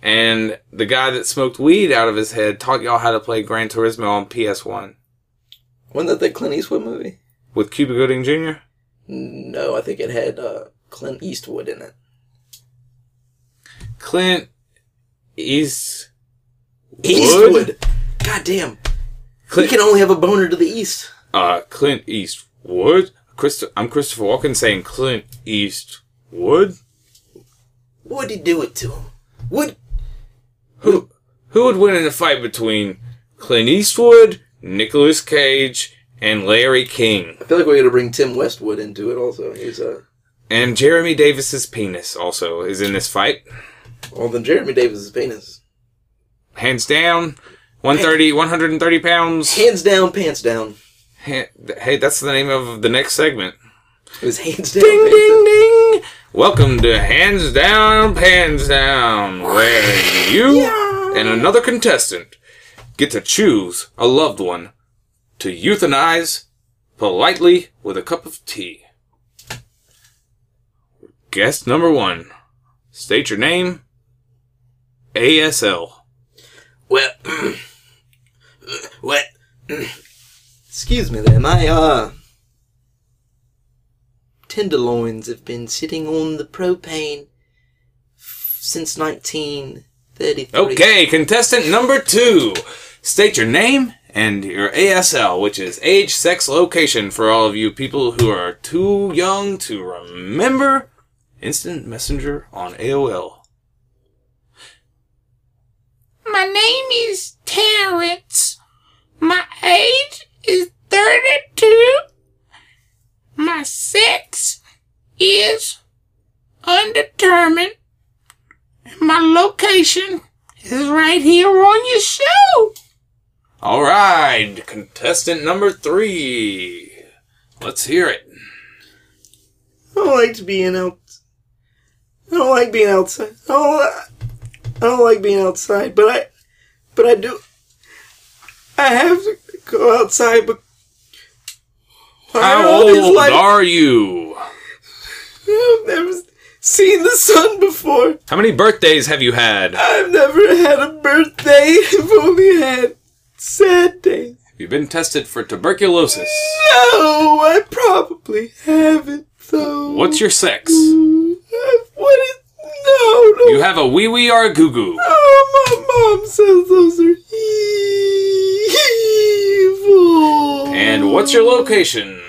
And the guy that smoked weed out of his head taught y'all how to play Gran Turismo on PS1 Wasn't that the Clint Eastwood movie? with Cuba Gooding Jr. No, I think it had uh, Clint Eastwood in it. Clint East. Eastwood. God damn. He Clint, can only have a boner to the east. uh, Clint Eastwood. Christo- I'm Christopher Walken saying Clint Eastwood. What'd he do it to him? What? Who who would win in a fight between Clint Eastwood, Nicolas Cage, and Larry King? I feel like we're gonna bring Tim Westwood into it. Also, he's uh. And Jeremy Davis's penis also is in this fight. Well, then Jeremy Davis' penis. Hands down, 130, 130 pounds. Hands down, pants down. Hey, that's the name of the next segment. It was hands down. Ding, pants down. ding, ding. Welcome to Hands Down, Pants Down, where you and another contestant get to choose a loved one to euthanize politely with a cup of tea. Guest number one. State your name. ASL. Well, [clears throat] what? [clears throat] Excuse me there. My, uh, tenderloins have been sitting on the propane f- since 1933. Okay, contestant number two. State your name and your ASL, which is age, sex, location for all of you people who are too young to remember Instant Messenger on AOL. My name is Terrence. My age is 32. My sex is undetermined. my location is right here on your show. All right, contestant number three. Let's hear it. I don't like being out. I don't like being outside. I don't. I don't like being outside, but I, but I do. I have to go outside, but How old lights- are you? I've never seen the sun before. How many birthdays have you had? I've never had a birthday. [laughs] I've only had sad days. Have You've been tested for tuberculosis. No, I probably haven't though. What's your sex? What is? No, no. You have a wee wee or a goo goo. Oh, my mom says those are evil. And what's your location?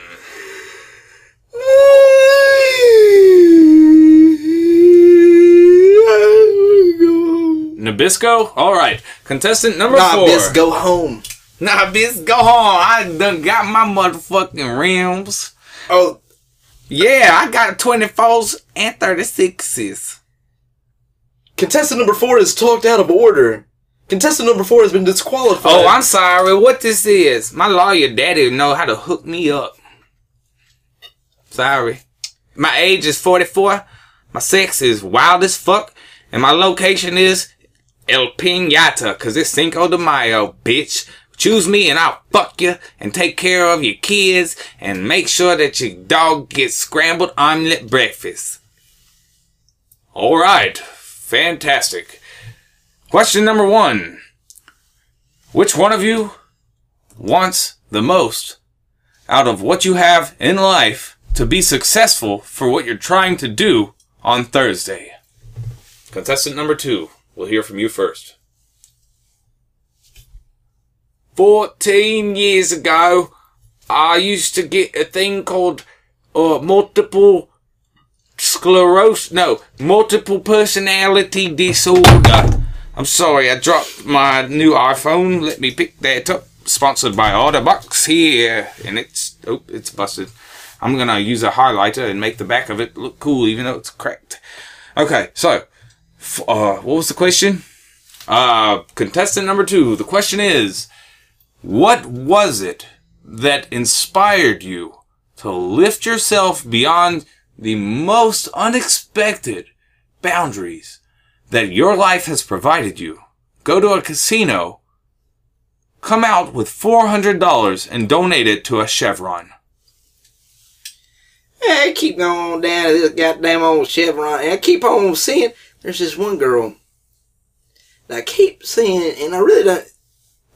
Nabisco? Alright. Contestant number Nah, four. bitch, go home. Nah, bitch, go home. I done got my motherfucking rims. Oh, Yeah, I got 24s and 36s. Contestant number four is talked out of order. Contestant number four has been disqualified. Oh, I'm sorry. What this is? My lawyer daddy know how to hook me up. Sorry. My age is 44. My sex is wild as fuck. And my location is El Pinata, cause it's Cinco de Mayo, bitch. Choose me and I'll fuck you and take care of your kids and make sure that your dog gets scrambled omelet breakfast. Alright. Fantastic. Question number one. Which one of you wants the most out of what you have in life to be successful for what you're trying to do on Thursday? Contestant number two. We'll hear from you first. 14 years ago, I used to get a thing called uh, multiple sclerosis. No, multiple personality disorder. I'm sorry, I dropped my new iPhone. Let me pick that up. Sponsored by Otterbox here, and it's oh, it's busted. I'm gonna use a highlighter and make the back of it look cool, even though it's cracked. Okay, so uh, what was the question? Uh, contestant number two. The question is, what was it that inspired you to lift yourself beyond the most unexpected boundaries that your life has provided you? Go to a casino, come out with $400 and donate it to a Chevron. Hey, keep going down to this goddamn old Chevron. And I keep on seeing there's this one girl that I keep seeing, and I really don't.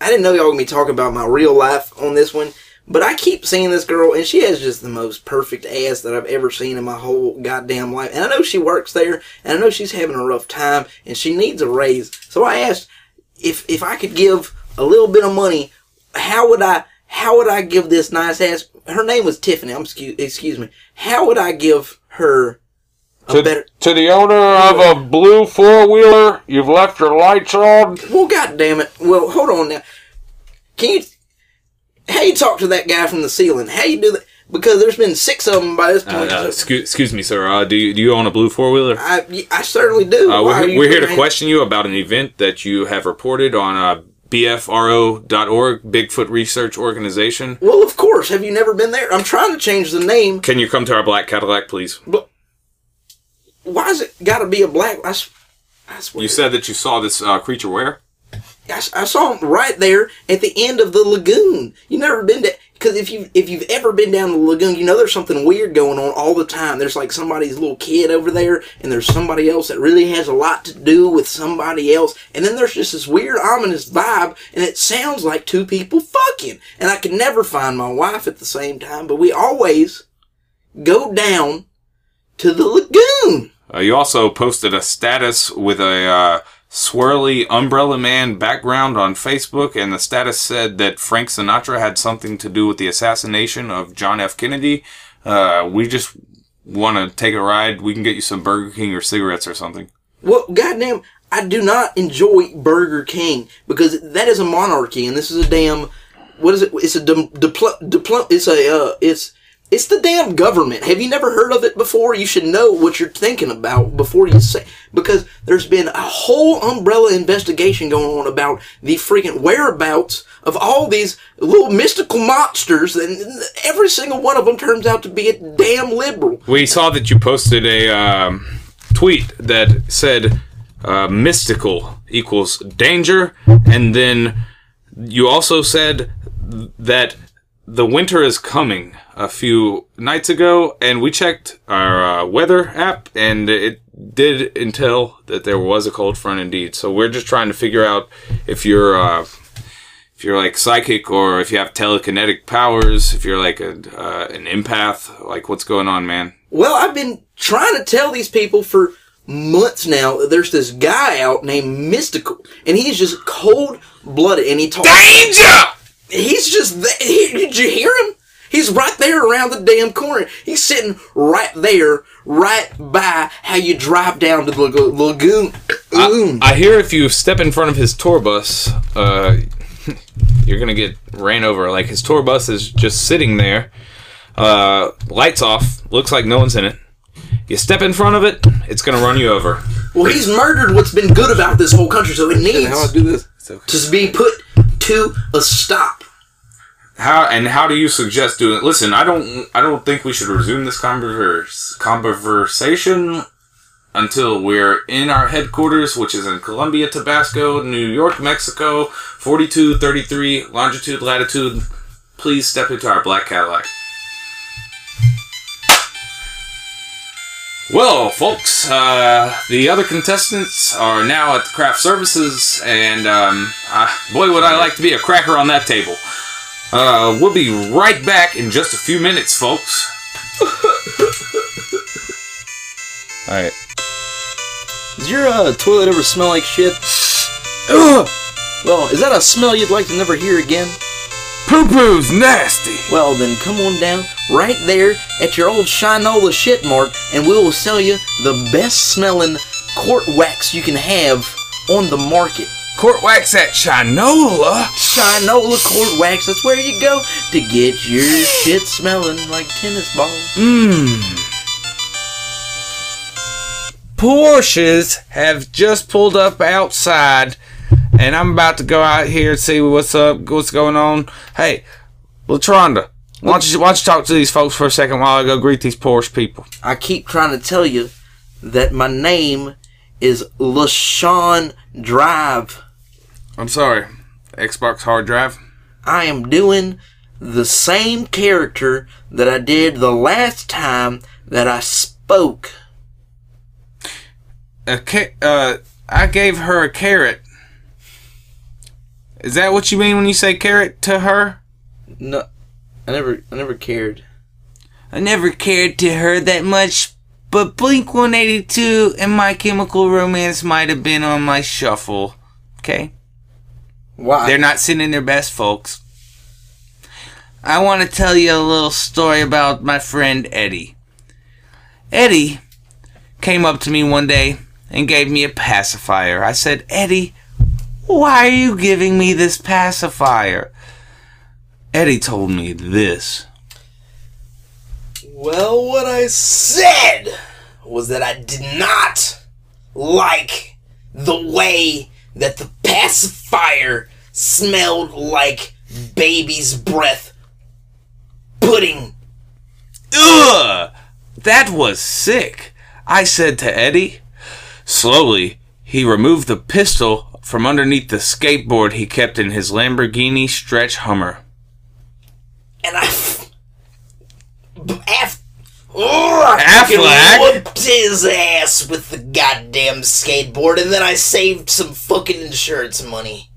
I didn't know y'all gonna be talking about my real life on this one, but I keep seeing this girl, and she has just the most perfect ass that I've ever seen in my whole goddamn life. And I know she works there, and I know she's having a rough time, and she needs a raise. So I asked if if I could give a little bit of money, how would I? How would I give this nice ass? Her name was Tiffany. I'm excuse, excuse me. How would I give her a better? To the owner of a blue four wheeler, you've left your lights on. Well, God damn it. Well, hold on now. Can you? How you talk to that guy from the ceiling? How you do that? Because there's been six of them by this point. so excuse, excuse me, sir. Uh, do, you, do you own a blue four wheeler? I, I certainly do. Uh, we're, we're here to question you about an event that you have reported on uh, BFRO.org, Bigfoot Research Organization. Well, of course. Have you never been there? I'm trying to change the name. Can you come to our black Cadillac, please? Why's it got to be a black? I, I swear. You said that you saw this uh, creature where? I, saw him right there at the end of the lagoon. You never been to because if you if you've ever been down the lagoon, you know there's something weird going on all the time. There's like somebody's little kid over there, and there's somebody else that really has a lot to do with somebody else, and then there's just this weird ominous vibe, and it sounds like two people fucking. And I could never find my wife at the same time, but we always go down to the lagoon. Uh, you also posted a status with a uh, swirly Umbrella Man background on Facebook, and the status said that Frank Sinatra had something to do with the assassination of John F. Kennedy. Uh, we just want to take a ride. We can get you some Burger King or cigarettes or something. Well, goddamn, I do not enjoy Burger King because that is a monarchy, and this is a damn. What is it? It's a It's a. Uh, it's It's the damn government. Have you never heard of it before? You should know what you're thinking about before you say. Because there's been a whole umbrella investigation going on about the freaking whereabouts of all these little mystical monsters, and every single one of them turns out to be a damn liberal. We saw that you posted a um, tweet that said uh, mystical equals danger, and then you also said that the winter is coming a few nights ago, and we checked our uh, weather app, and it did entail that there was a cold front indeed. So we're just trying to figure out if you're uh, if you're like psychic or if you have telekinetic powers, if you're like a, uh, an empath, like what's going on, man? Well, I've been trying to tell these people for months now that there's this guy out named Mystical, and he's just cold blooded, and he talks. Danger! He's just there. Did you hear him? He's right there around the damn corner. He's sitting right there, right by how you drive down to the lag- lagoon. lagoon. I hear if you step in front of his tour bus, uh, [laughs] you're gonna get ran over. Like his tour bus is just sitting there, uh, lights off, looks like no one's in it. You step in front of it, it's gonna run you over. well, he's murdered what's been good about this whole country, so it needs How do this? to be put to a stop. How and how do you suggest doing it? Listen, I don't, I don't think we should resume this converse, conversation until we're in our headquarters, which is in Columbia, Tabasco, New York, Mexico, forty-two thirty-three longitude, latitude. Please step into our black Cadillac. Well, folks, uh, the other contestants are now at the craft services, and um, uh, boy, would I like to be a cracker on that table. Uh, we'll be right back in just a few minutes, folks. [laughs] All right. Does your uh, toilet ever smell like shit? Ugh! Well, is that a smell you'd like to never hear again? Poo poo's nasty. Well, then come on down right there at your old Shinola shit mart, and we will sell you the best smelling court wax you can have on the market. Court wax at Shinola. Shinola court wax, that's where you go to get your shit smelling like tennis balls. Mmm. Porsches have just pulled up outside, and I'm about to go out here and see what's up, what's going on. Hey, Latronda, why don't you why don't you talk to these folks for a second while I go greet these Porsche people? I keep trying to tell you that my name is LaShawn Drive. I'm sorry, Xbox hard drive. I am doing the same character that I did the last time that I spoke. A ca- uh, I gave her a carrot. Is that what you mean when you say carrot to her? No, I never, I never cared. I never cared to her that much, but Blink 182 and My Chemical Romance might have been on my shuffle. Okay? Why? They're not sitting their best, folks. I want to tell you a little story about my friend Eddie. Eddie came up to me one day and gave me a pacifier. I said, Eddie, why are you giving me this pacifier? Eddie told me this. Well, what I said was that I did not like the way that the pacifier smelled like baby's breath pudding. Ugh! That was sick. I said to Eddie. Slowly, he removed the pistol from underneath the skateboard he kept in his Lamborghini stretch Hummer. And I. F- b- af- oh, I fucking Affleck? whooped his ass with the goddamn skateboard, and then I saved some fucking insurance money.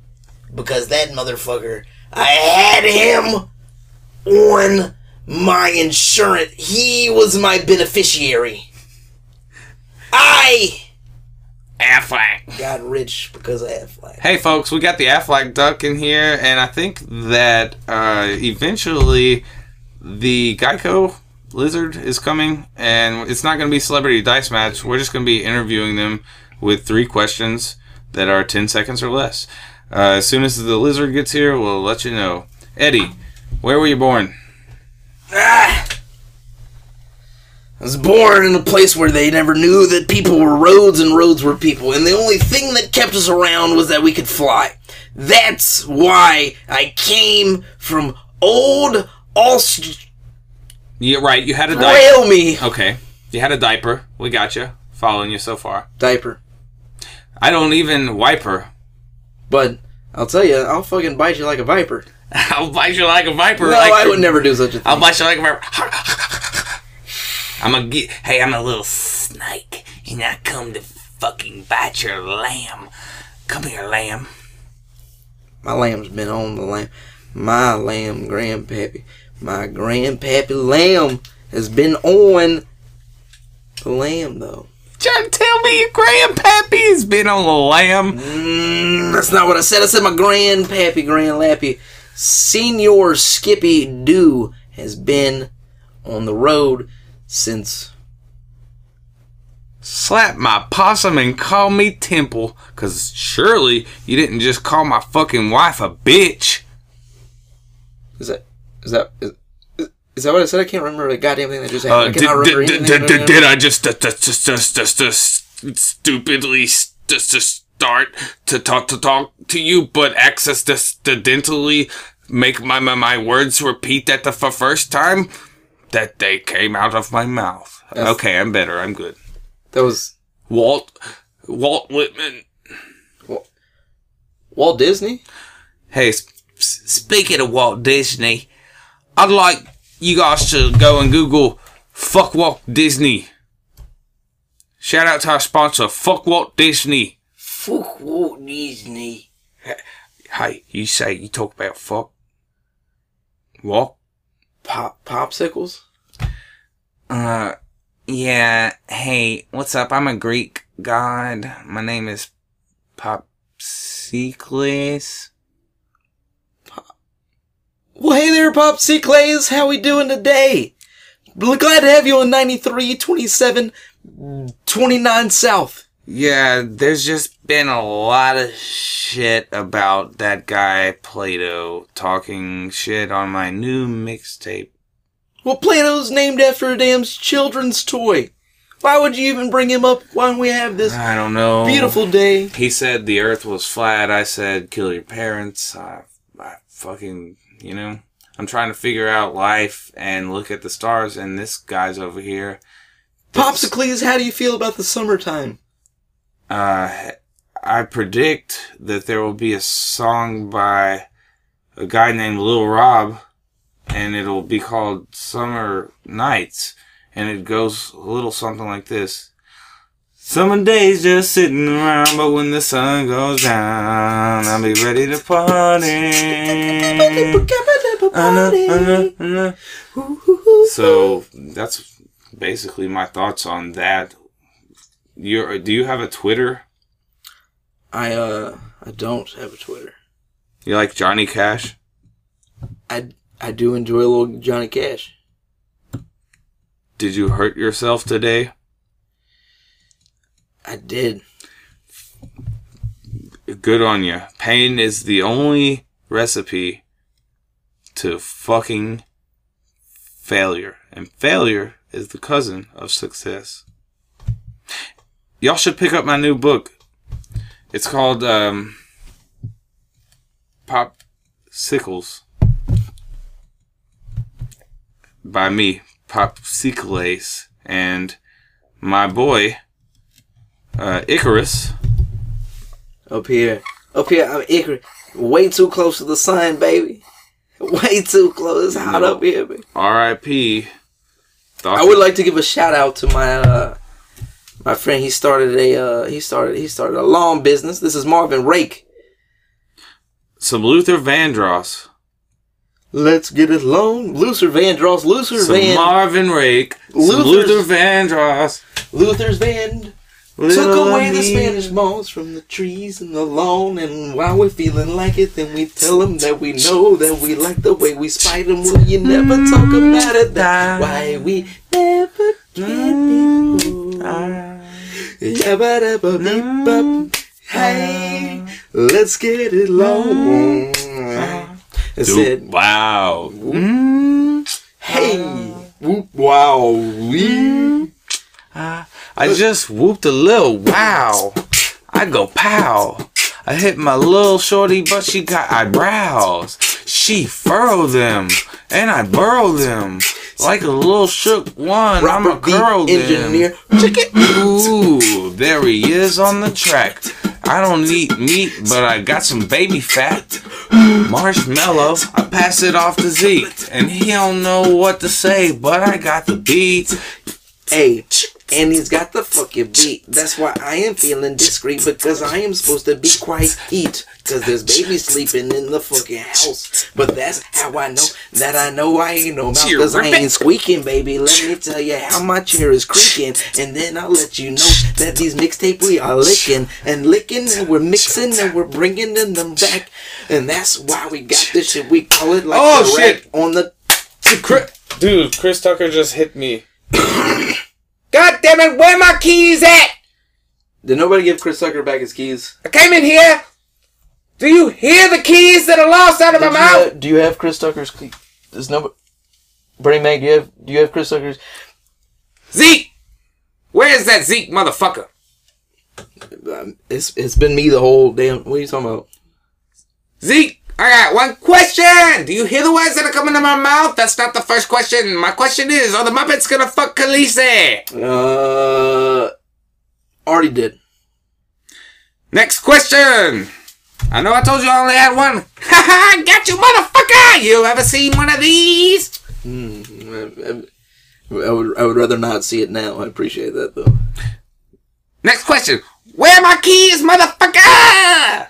Because that motherfucker, I had him on my insurance. He was my beneficiary. I Affleck. got rich because of Affleck. Hey folks, we got the Aflac duck in here, and I think that uh, eventually the Geico lizard is coming, and it's not going to be celebrity dice match. We're just going to be interviewing them with three questions that are ten seconds or less. Uh, as soon as the lizard gets here, we'll let you know. Eddie, where were you born? Ah, I was born in a place where they never knew that people were roads and roads were people, and the only thing that kept us around was that we could fly. That's why I came from old Australia. Yeah, right. You had a diaper. Rail me Okay. You had a diaper. We got you. Following you so far. diaper. I don't even wipe her. But I'll tell you, I'll fucking bite you like a viper. [laughs] I'll bite you like a viper. No, like I would never do such a thing. I'll bite you like a viper. [laughs] I'm a ge- hey, I'm a little snake, and I come to fucking bite your lamb. Come here, lamb. My lamb's been on the lamb. My lamb, grandpappy. My grandpappy lamb has been on the lamb, though. Trying to tell me your grandpappy's been on the lamb? Mm, that's not what I said. I said my grandpappy, grandlappy. Senior Skippy Doo has been on the road since. Slap my possum and call me Temple, cause surely you didn't just call my fucking wife a bitch. Is that. Is that. Is, is- that what I said? I can't remember the goddamn thing that just Uh, happened. I did, remember did, did, did, did I just, just, just, just, just, just stupidly just, just start to talk to talk to you, but access accidentally make my, my my words repeat that the f- first time that they came out of my mouth? Yes. Okay, I'm better. I'm good. That was Walt Walt Whitman. Walt Walt Disney? Hey, s- s- speaking of Walt Disney, I'd like you guys to go and Google "fuck Walt Disney." Shout out to our sponsor, "fuck Walt Disney." Fuck Walt Disney. Hey, you say you talk about fuck Walt? Pop popsicles? Uh, yeah. Hey, what's up? I'm a Greek god. My name is Popsicles. Pop. Well, hey there, Popsicles. How we doing today? Glad to have you on 93, 27, 29 South. Yeah, there's just been a lot of shit about that guy Plato talking shit on my new mixtape. Well, Plato's named after a damn children's toy. Why would you even bring him up when we have this I don't know. beautiful day? He said the earth was flat. I said kill your parents. I, I fucking, you know. I'm trying to figure out life and look at the stars, and this guy's over here. Popsicles, how do you feel about the summertime? Uh, I predict that there will be a song by a guy named Lil Rob, and it'll be called Summer Nights, and it goes a little something like this. Summer days just sitting around, but when the sun goes down, I'll be ready to party. So that's basically my thoughts on that. You do you have a Twitter? I, uh, I don't have a Twitter. You like Johnny Cash? I, I do enjoy a little Johnny Cash. Did you hurt yourself today? I did. Good on you. Pain is the only recipe to fucking failure, and failure is the cousin of success. Y'all should pick up my new book. It's called um, Pop Sickles by me, Pop Sickles, and my boy uh, Icarus. Up here. Up here, I'm Icarus. Way too close to the sun, baby. [laughs] Way too close. It's hot No. up here, baby. R.I.P. I would like to give a shout out to my uh my friend. He started a uh he started he started a lawn business. This is Marvin Rake. some Luther Vandross, Let's get it long. Luther Vandross. Luther some Van. Marvin Rake, some Luther's- Luther Vandross. Luther's Van took Little away the. Spanish moss from the trees and the lawn. And while we're feeling like it, then we tell them that we know that we like the way we spite them. Will you never talk about it? That's why we never can be. Yeah mm-hmm. but hey, mm-hmm. let's get it long. Mm-hmm. It said, wow. hey, whoop, wow, wee. Ah, I just whooped a little wow. I go pow. I hit my little shorty, but she got eyebrows. She furrowed them, and I burrow them like a little shook one. I'm a girl engineer. then. Ooh, there he is on the track. I don't eat meat, but I got some baby fat. Marshmallow, I pass it off to Zeke, and he don't know what to say, but I got the beat. Hey, and he's got the fucking beat. That's why I am feeling discreet because I am supposed to be quiet. eat, Cause there's babies sleeping in the fucking house. But that's how I know that I know I ain't no mouth. Cause I ain't squeaking, baby. Let me tell you how my chair is creaking. And then I'll let you know that these mixtape we are licking and licking and we're mixing and we're bringing them back. And that's why we got this shit. We call it like Oh, the shit. on the Dude, Chris Tucker just hit me. [coughs] God damn it, where my keys at? Did nobody give Chris Tucker back his keys? I came in here. Do you hear the keys that are lost out of my Did you mouth? have- do you have Chris Tucker's key? Does nobody? Bernie Mac, do you have do you have Chris Tucker's? Zeke! Where's that Zeke motherfucker? Um, it's it's been me the whole damn. What are you talking about? Zeke, I got one question. Do you hear the words that are coming out of my mouth? That's not the first question. My question is, are the Muppets gonna fuck Khaleesi? Uh, already did. Next question. I know I told you I only had one. [laughs] Ha ha! got you, motherfucker! You ever seen one of these? Hmm. I, I- I would I would rather not see it now. I appreciate that though. Next question. Where are my keys, motherfucker?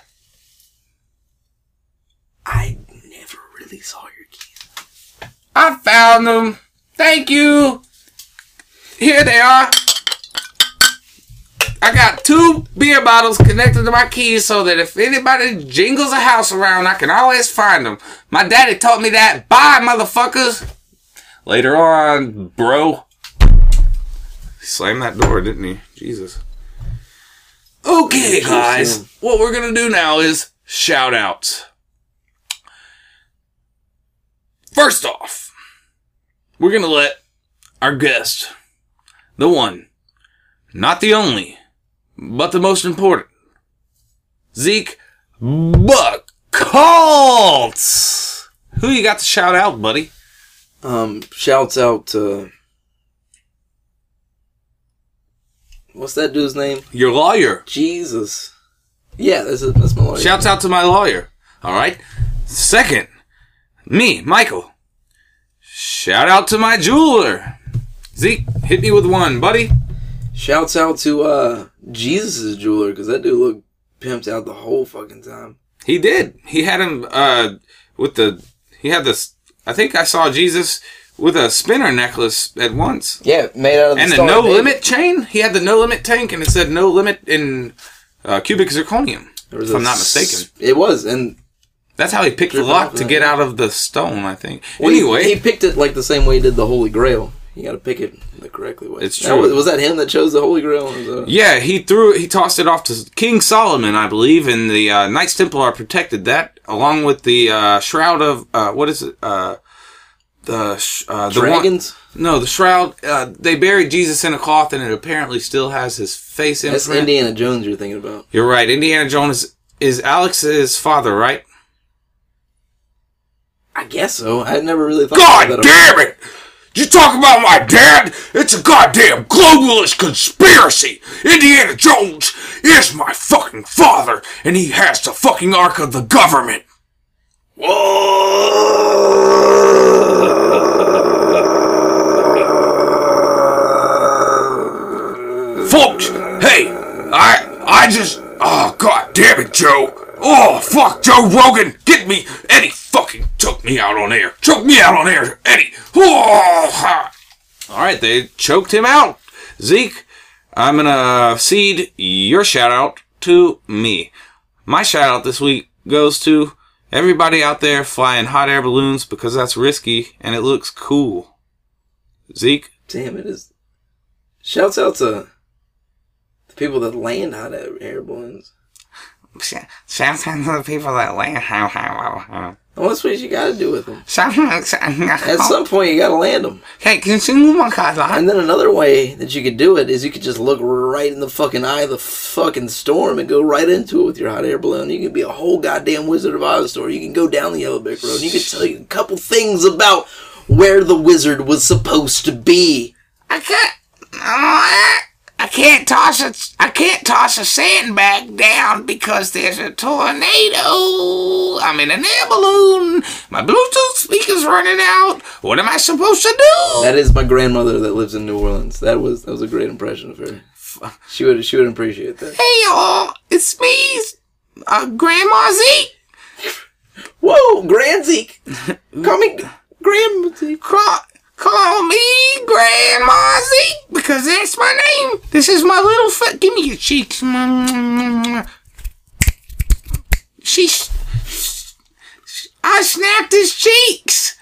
I never really saw your keys. I found them. Thank you. Here they are. I got two beer bottles connected to my keys so that if anybody jingles a house around, I can always find them. My daddy taught me that. Bye, motherfuckers. Later on, bro. He slammed that door, didn't he? Jesus. Okay, guys. What we're gonna do now is shout outs. First off, we're gonna let our guest, the one, not the only, but the most important, Zeke Buckhaults. Who you got to shout out, buddy? Um, shouts out to what's that dude's name? Your lawyer. Jesus. Yeah, that's a, that's my lawyer. Shouts out to my lawyer. All right. Second, me, Michael. Shout out to my jeweler. Zeke, hit me with one, buddy. Shouts out to uh Jesus' jeweler because that dude looked pimped out the whole fucking time. He did. He had him uh with the he had this I think I saw Jesus with a spinner necklace at once. Yeah, made out of the And the no limit chain. He had the no limit tank and it said no limit in uh, cubic zirconium. If I'm not s- mistaken. It was, and That's how he picked the lock to get out of the stone, I think. well, anyway, he, picked it like the same way he did the Holy Grail. You got to pick it the correctly way. It's That true. was, was that him that chose the Holy Grail? That- Yeah, he threw he tossed it off to King Solomon, I believe, and the uh, Knights Templar protected that, along with the uh, shroud of uh, what is it? Uh, the uh, the one- Dragons. no, the shroud. Uh, they buried Jesus in a cloth, and it apparently still has his face in. That's imprint. Indiana Jones you're thinking about. You're right. Indiana Jones is, is Alex's father, right? I guess so. I never really thought God about that. damn it! You talk about my dad? It's a goddamn globalist conspiracy! Indiana Jones is my fucking father, and he has the fucking ark of the government! Whoa! Folks, hey, I I just oh god damn it, Joe. Oh fuck Joe Rogan, get me Eddie fucking took me out on air. Choke me out on air, Eddie. Oh. All right, they choked him out. Zeke, I'm gonna cede your shout out to me. My shout out this week goes to everybody out there flying hot air balloons because that's risky and it looks cool. Zeke, Damn it is. Shouts out to the people that land hot air air balloons. Sometimes the people that land, how, how, how, how. What's what you gotta do with them? sometimes, At some point, you gotta land them. hey, can you move my? And then another way that you could do it is you could just look right in the fucking eye of the fucking storm and go right into it with your hot air balloon. You can be a whole goddamn Wizard of Oz story. You can go down the Yellow Brick Road. And you can tell you a couple things about where the wizard was supposed to be. I can't. I can't toss a. I can't toss a sandbag down because there's a tornado. I'm in an air balloon. My Bluetooth speaker's running out. What am I supposed to do? That is my grandmother that lives in New Orleans. That was that was a great impression of her. She would she would appreciate that. Hey y'all, it's me, uh, Grandma Zeke. Whoa, Grand Zeke, [laughs] call me Grand Zeke. Call me Grandma Zeke because that's my name. This is my little foot. Give me your cheeks. She's. I snapped his cheeks.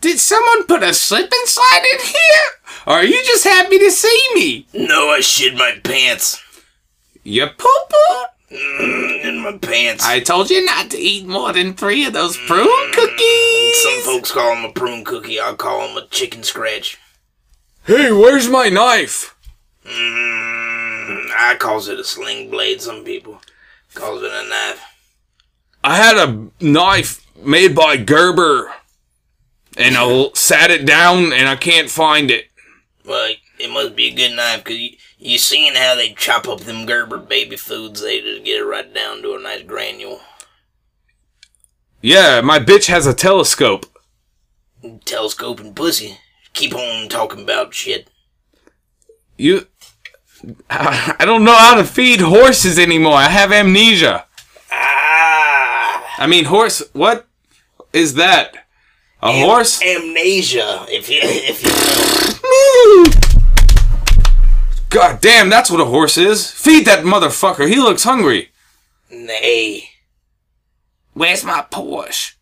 Did someone put a slip and slide in here? Or are you just happy to see me? No, I shit my pants You poo poo. In my pants. I told you not to eat more than three of those prune cookies. Some folks call them a prune cookie. I call them a chicken scratch. Hey, where's my knife? Mm, I calls it a sling blade. Some people calls it a knife. I had a knife made by Gerber, and I sat it down, and I can't find it. Well, it must be a good knife because you, seen how they chop up them Gerber baby foods. They just get it right down to a nice granule. Yeah, my bitch has a telescope. Telescope and pussy. Keep on talking about shit. You. I [laughs] I don't know how to feed horses anymore. I have amnesia. Ah, I mean, horse. What is that? A horse? amnesia. If you [laughs] if you know. God damn, that's what a horse is. Feed that motherfucker. He looks hungry. Nay. Where's my Porsche?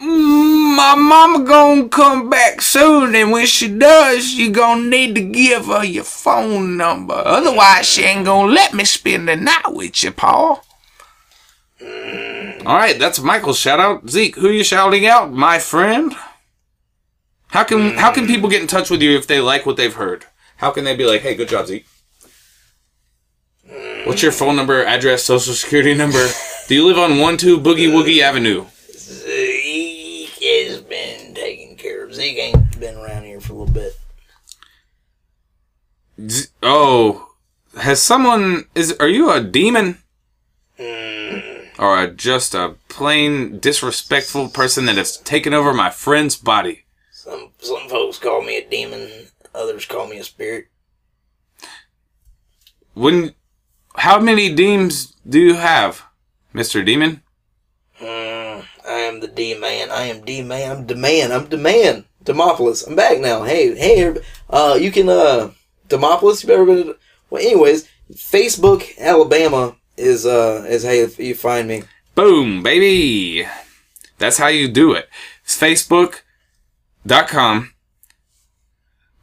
Mm, My mama gonna come back soon, and when she does, you gonna need to give her your phone number. Otherwise, she ain't gonna let me spend the night with you, Paul. All right, that's Michael's shout out. Zeke, who you shouting out, my friend? How can how can mm. people get in touch with you if they like what they've heard? How can they be like, "Hey, good job, Zeke"? Mm. What's your phone number, address, social security number? [laughs] Do you live on one two Boogie Woogie Avenue? Zeke has been taken care of. Zeke ain't been around here for a little bit. Z- oh, has someone is? Are you a demon? Mm. Or a, just a plain disrespectful person that has taken over my friend's body? Some some folks call me a demon. Others call me a spirit. When, how many demons do you have, Mister Demon? Mm, I am the D man. I am D man. I'm the man. I'm the man. Demopolis. I'm back now. Hey, hey, uh, you can, uh, Demopolis, you've ever been to, well, anyways, Facebook, Alabama is, uh, is how you, you find me. Boom, baby. That's how you do it. It's Facebook.com.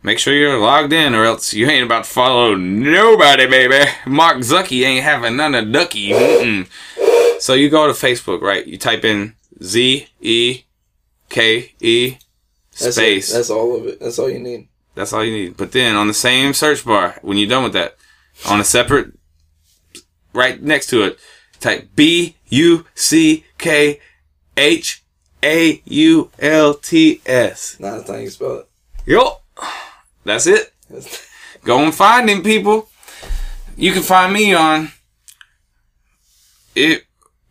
Make sure you're logged in, or else you ain't about to follow nobody, baby. Mark Zucky ain't having none of Ducky. Mm-mm. So you go to Facebook, right? You type in Z E K E space. That's all of it. That's all you need. That's all you need. But then on the same search bar, when you're done with that, on a separate, right next to it, type B U C K H A U L T S. Nah, that's not how you spell it. Yup. That's it. [laughs] Go and find them people. You can find me on it.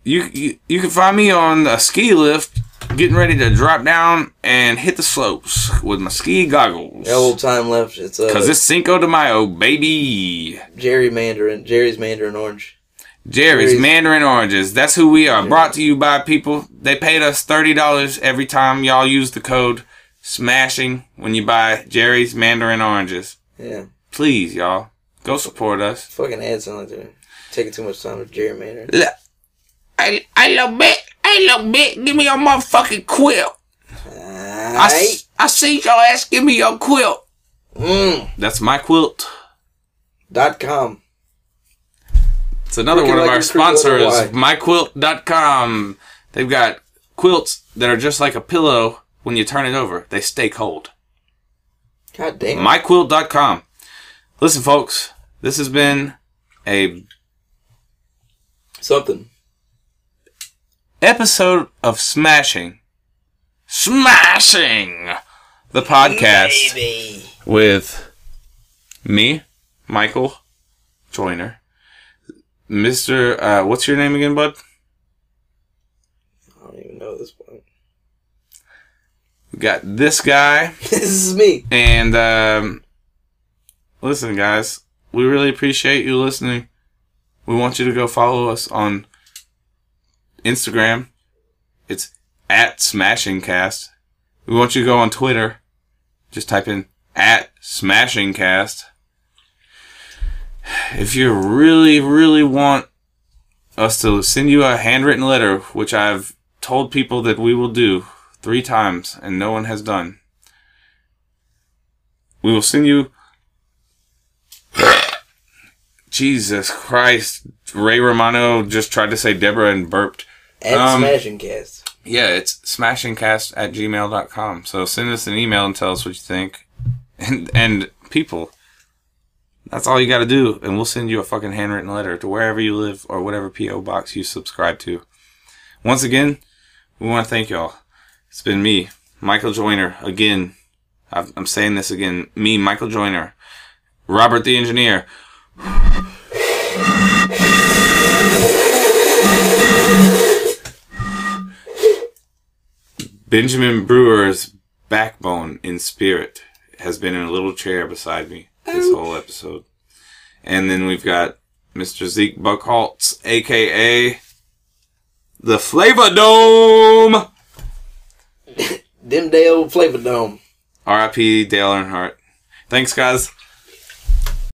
You, you you can find me on a ski lift, getting ready to drop down and hit the slopes with my ski goggles. A little time left. It's, uh, Cause it's Cinco de Mayo, baby. Jerry Mandarin. Jerry's Mandarin Orange. Jerry's Jerry's- Mandarin Oranges. That's who we are. Brought to you by people. They paid us thirty dollars every time y'all use the code smashing when you buy Jerry's Mandarin Oranges. Yeah. Please, y'all, go support us. Fucking ads sound like they're taking too much time with Jerry Mandarin. Look, I, I little bit, hey little bit, give me your motherfucking quill. I, Aight. s- I see y'all ass give me your quilt. Mm. That's my quilt. Dot com. It's another Looking one of like our a cricket little sponsors, myquilt.com. They've got quilts that are just like a pillow when you turn it over. They stay cold. God damn. myquilt.com. Listen, folks, this has been a Something. episode of Smashing. Smashing! The podcast Baby. with me, Michael Joyner. Mr. Uh, what's your name again, bud? I don't even know this one. [laughs] We got this guy. this is me. And um, listen, guys, we really appreciate you listening. We want you to go follow us on Instagram. It's at SmashingCast. We want you to go on Twitter. Just type in at SmashingCast. If you really, really want us to send you a handwritten letter, which I've told people that we will do three times and no one has done, we will send you. [coughs] Jesus Christ. Ray Romano just tried to say Deborah and burped. At Um, Smashing Cast. Yeah, it's smashingcast at gmail.com. So send us an email and tell us what you think. And, and people, that's all you got to do. And we'll send you a fucking handwritten letter to wherever you live or whatever P.O. box you subscribe to. Once again, we want to thank y'all. It's been me, Michael Joyner, again. I've- I'm saying this again. Me, Michael Joyner. Robert the engineer. Benjamin Brewer's backbone in spirit has been in a little chair beside me this whole episode. And then we've got Mr. Zeke Buckhaults, aka the Flavor Dome. Them Dale Flavor Dome. R.I.P. Dale Earnhardt. Thanks, guys.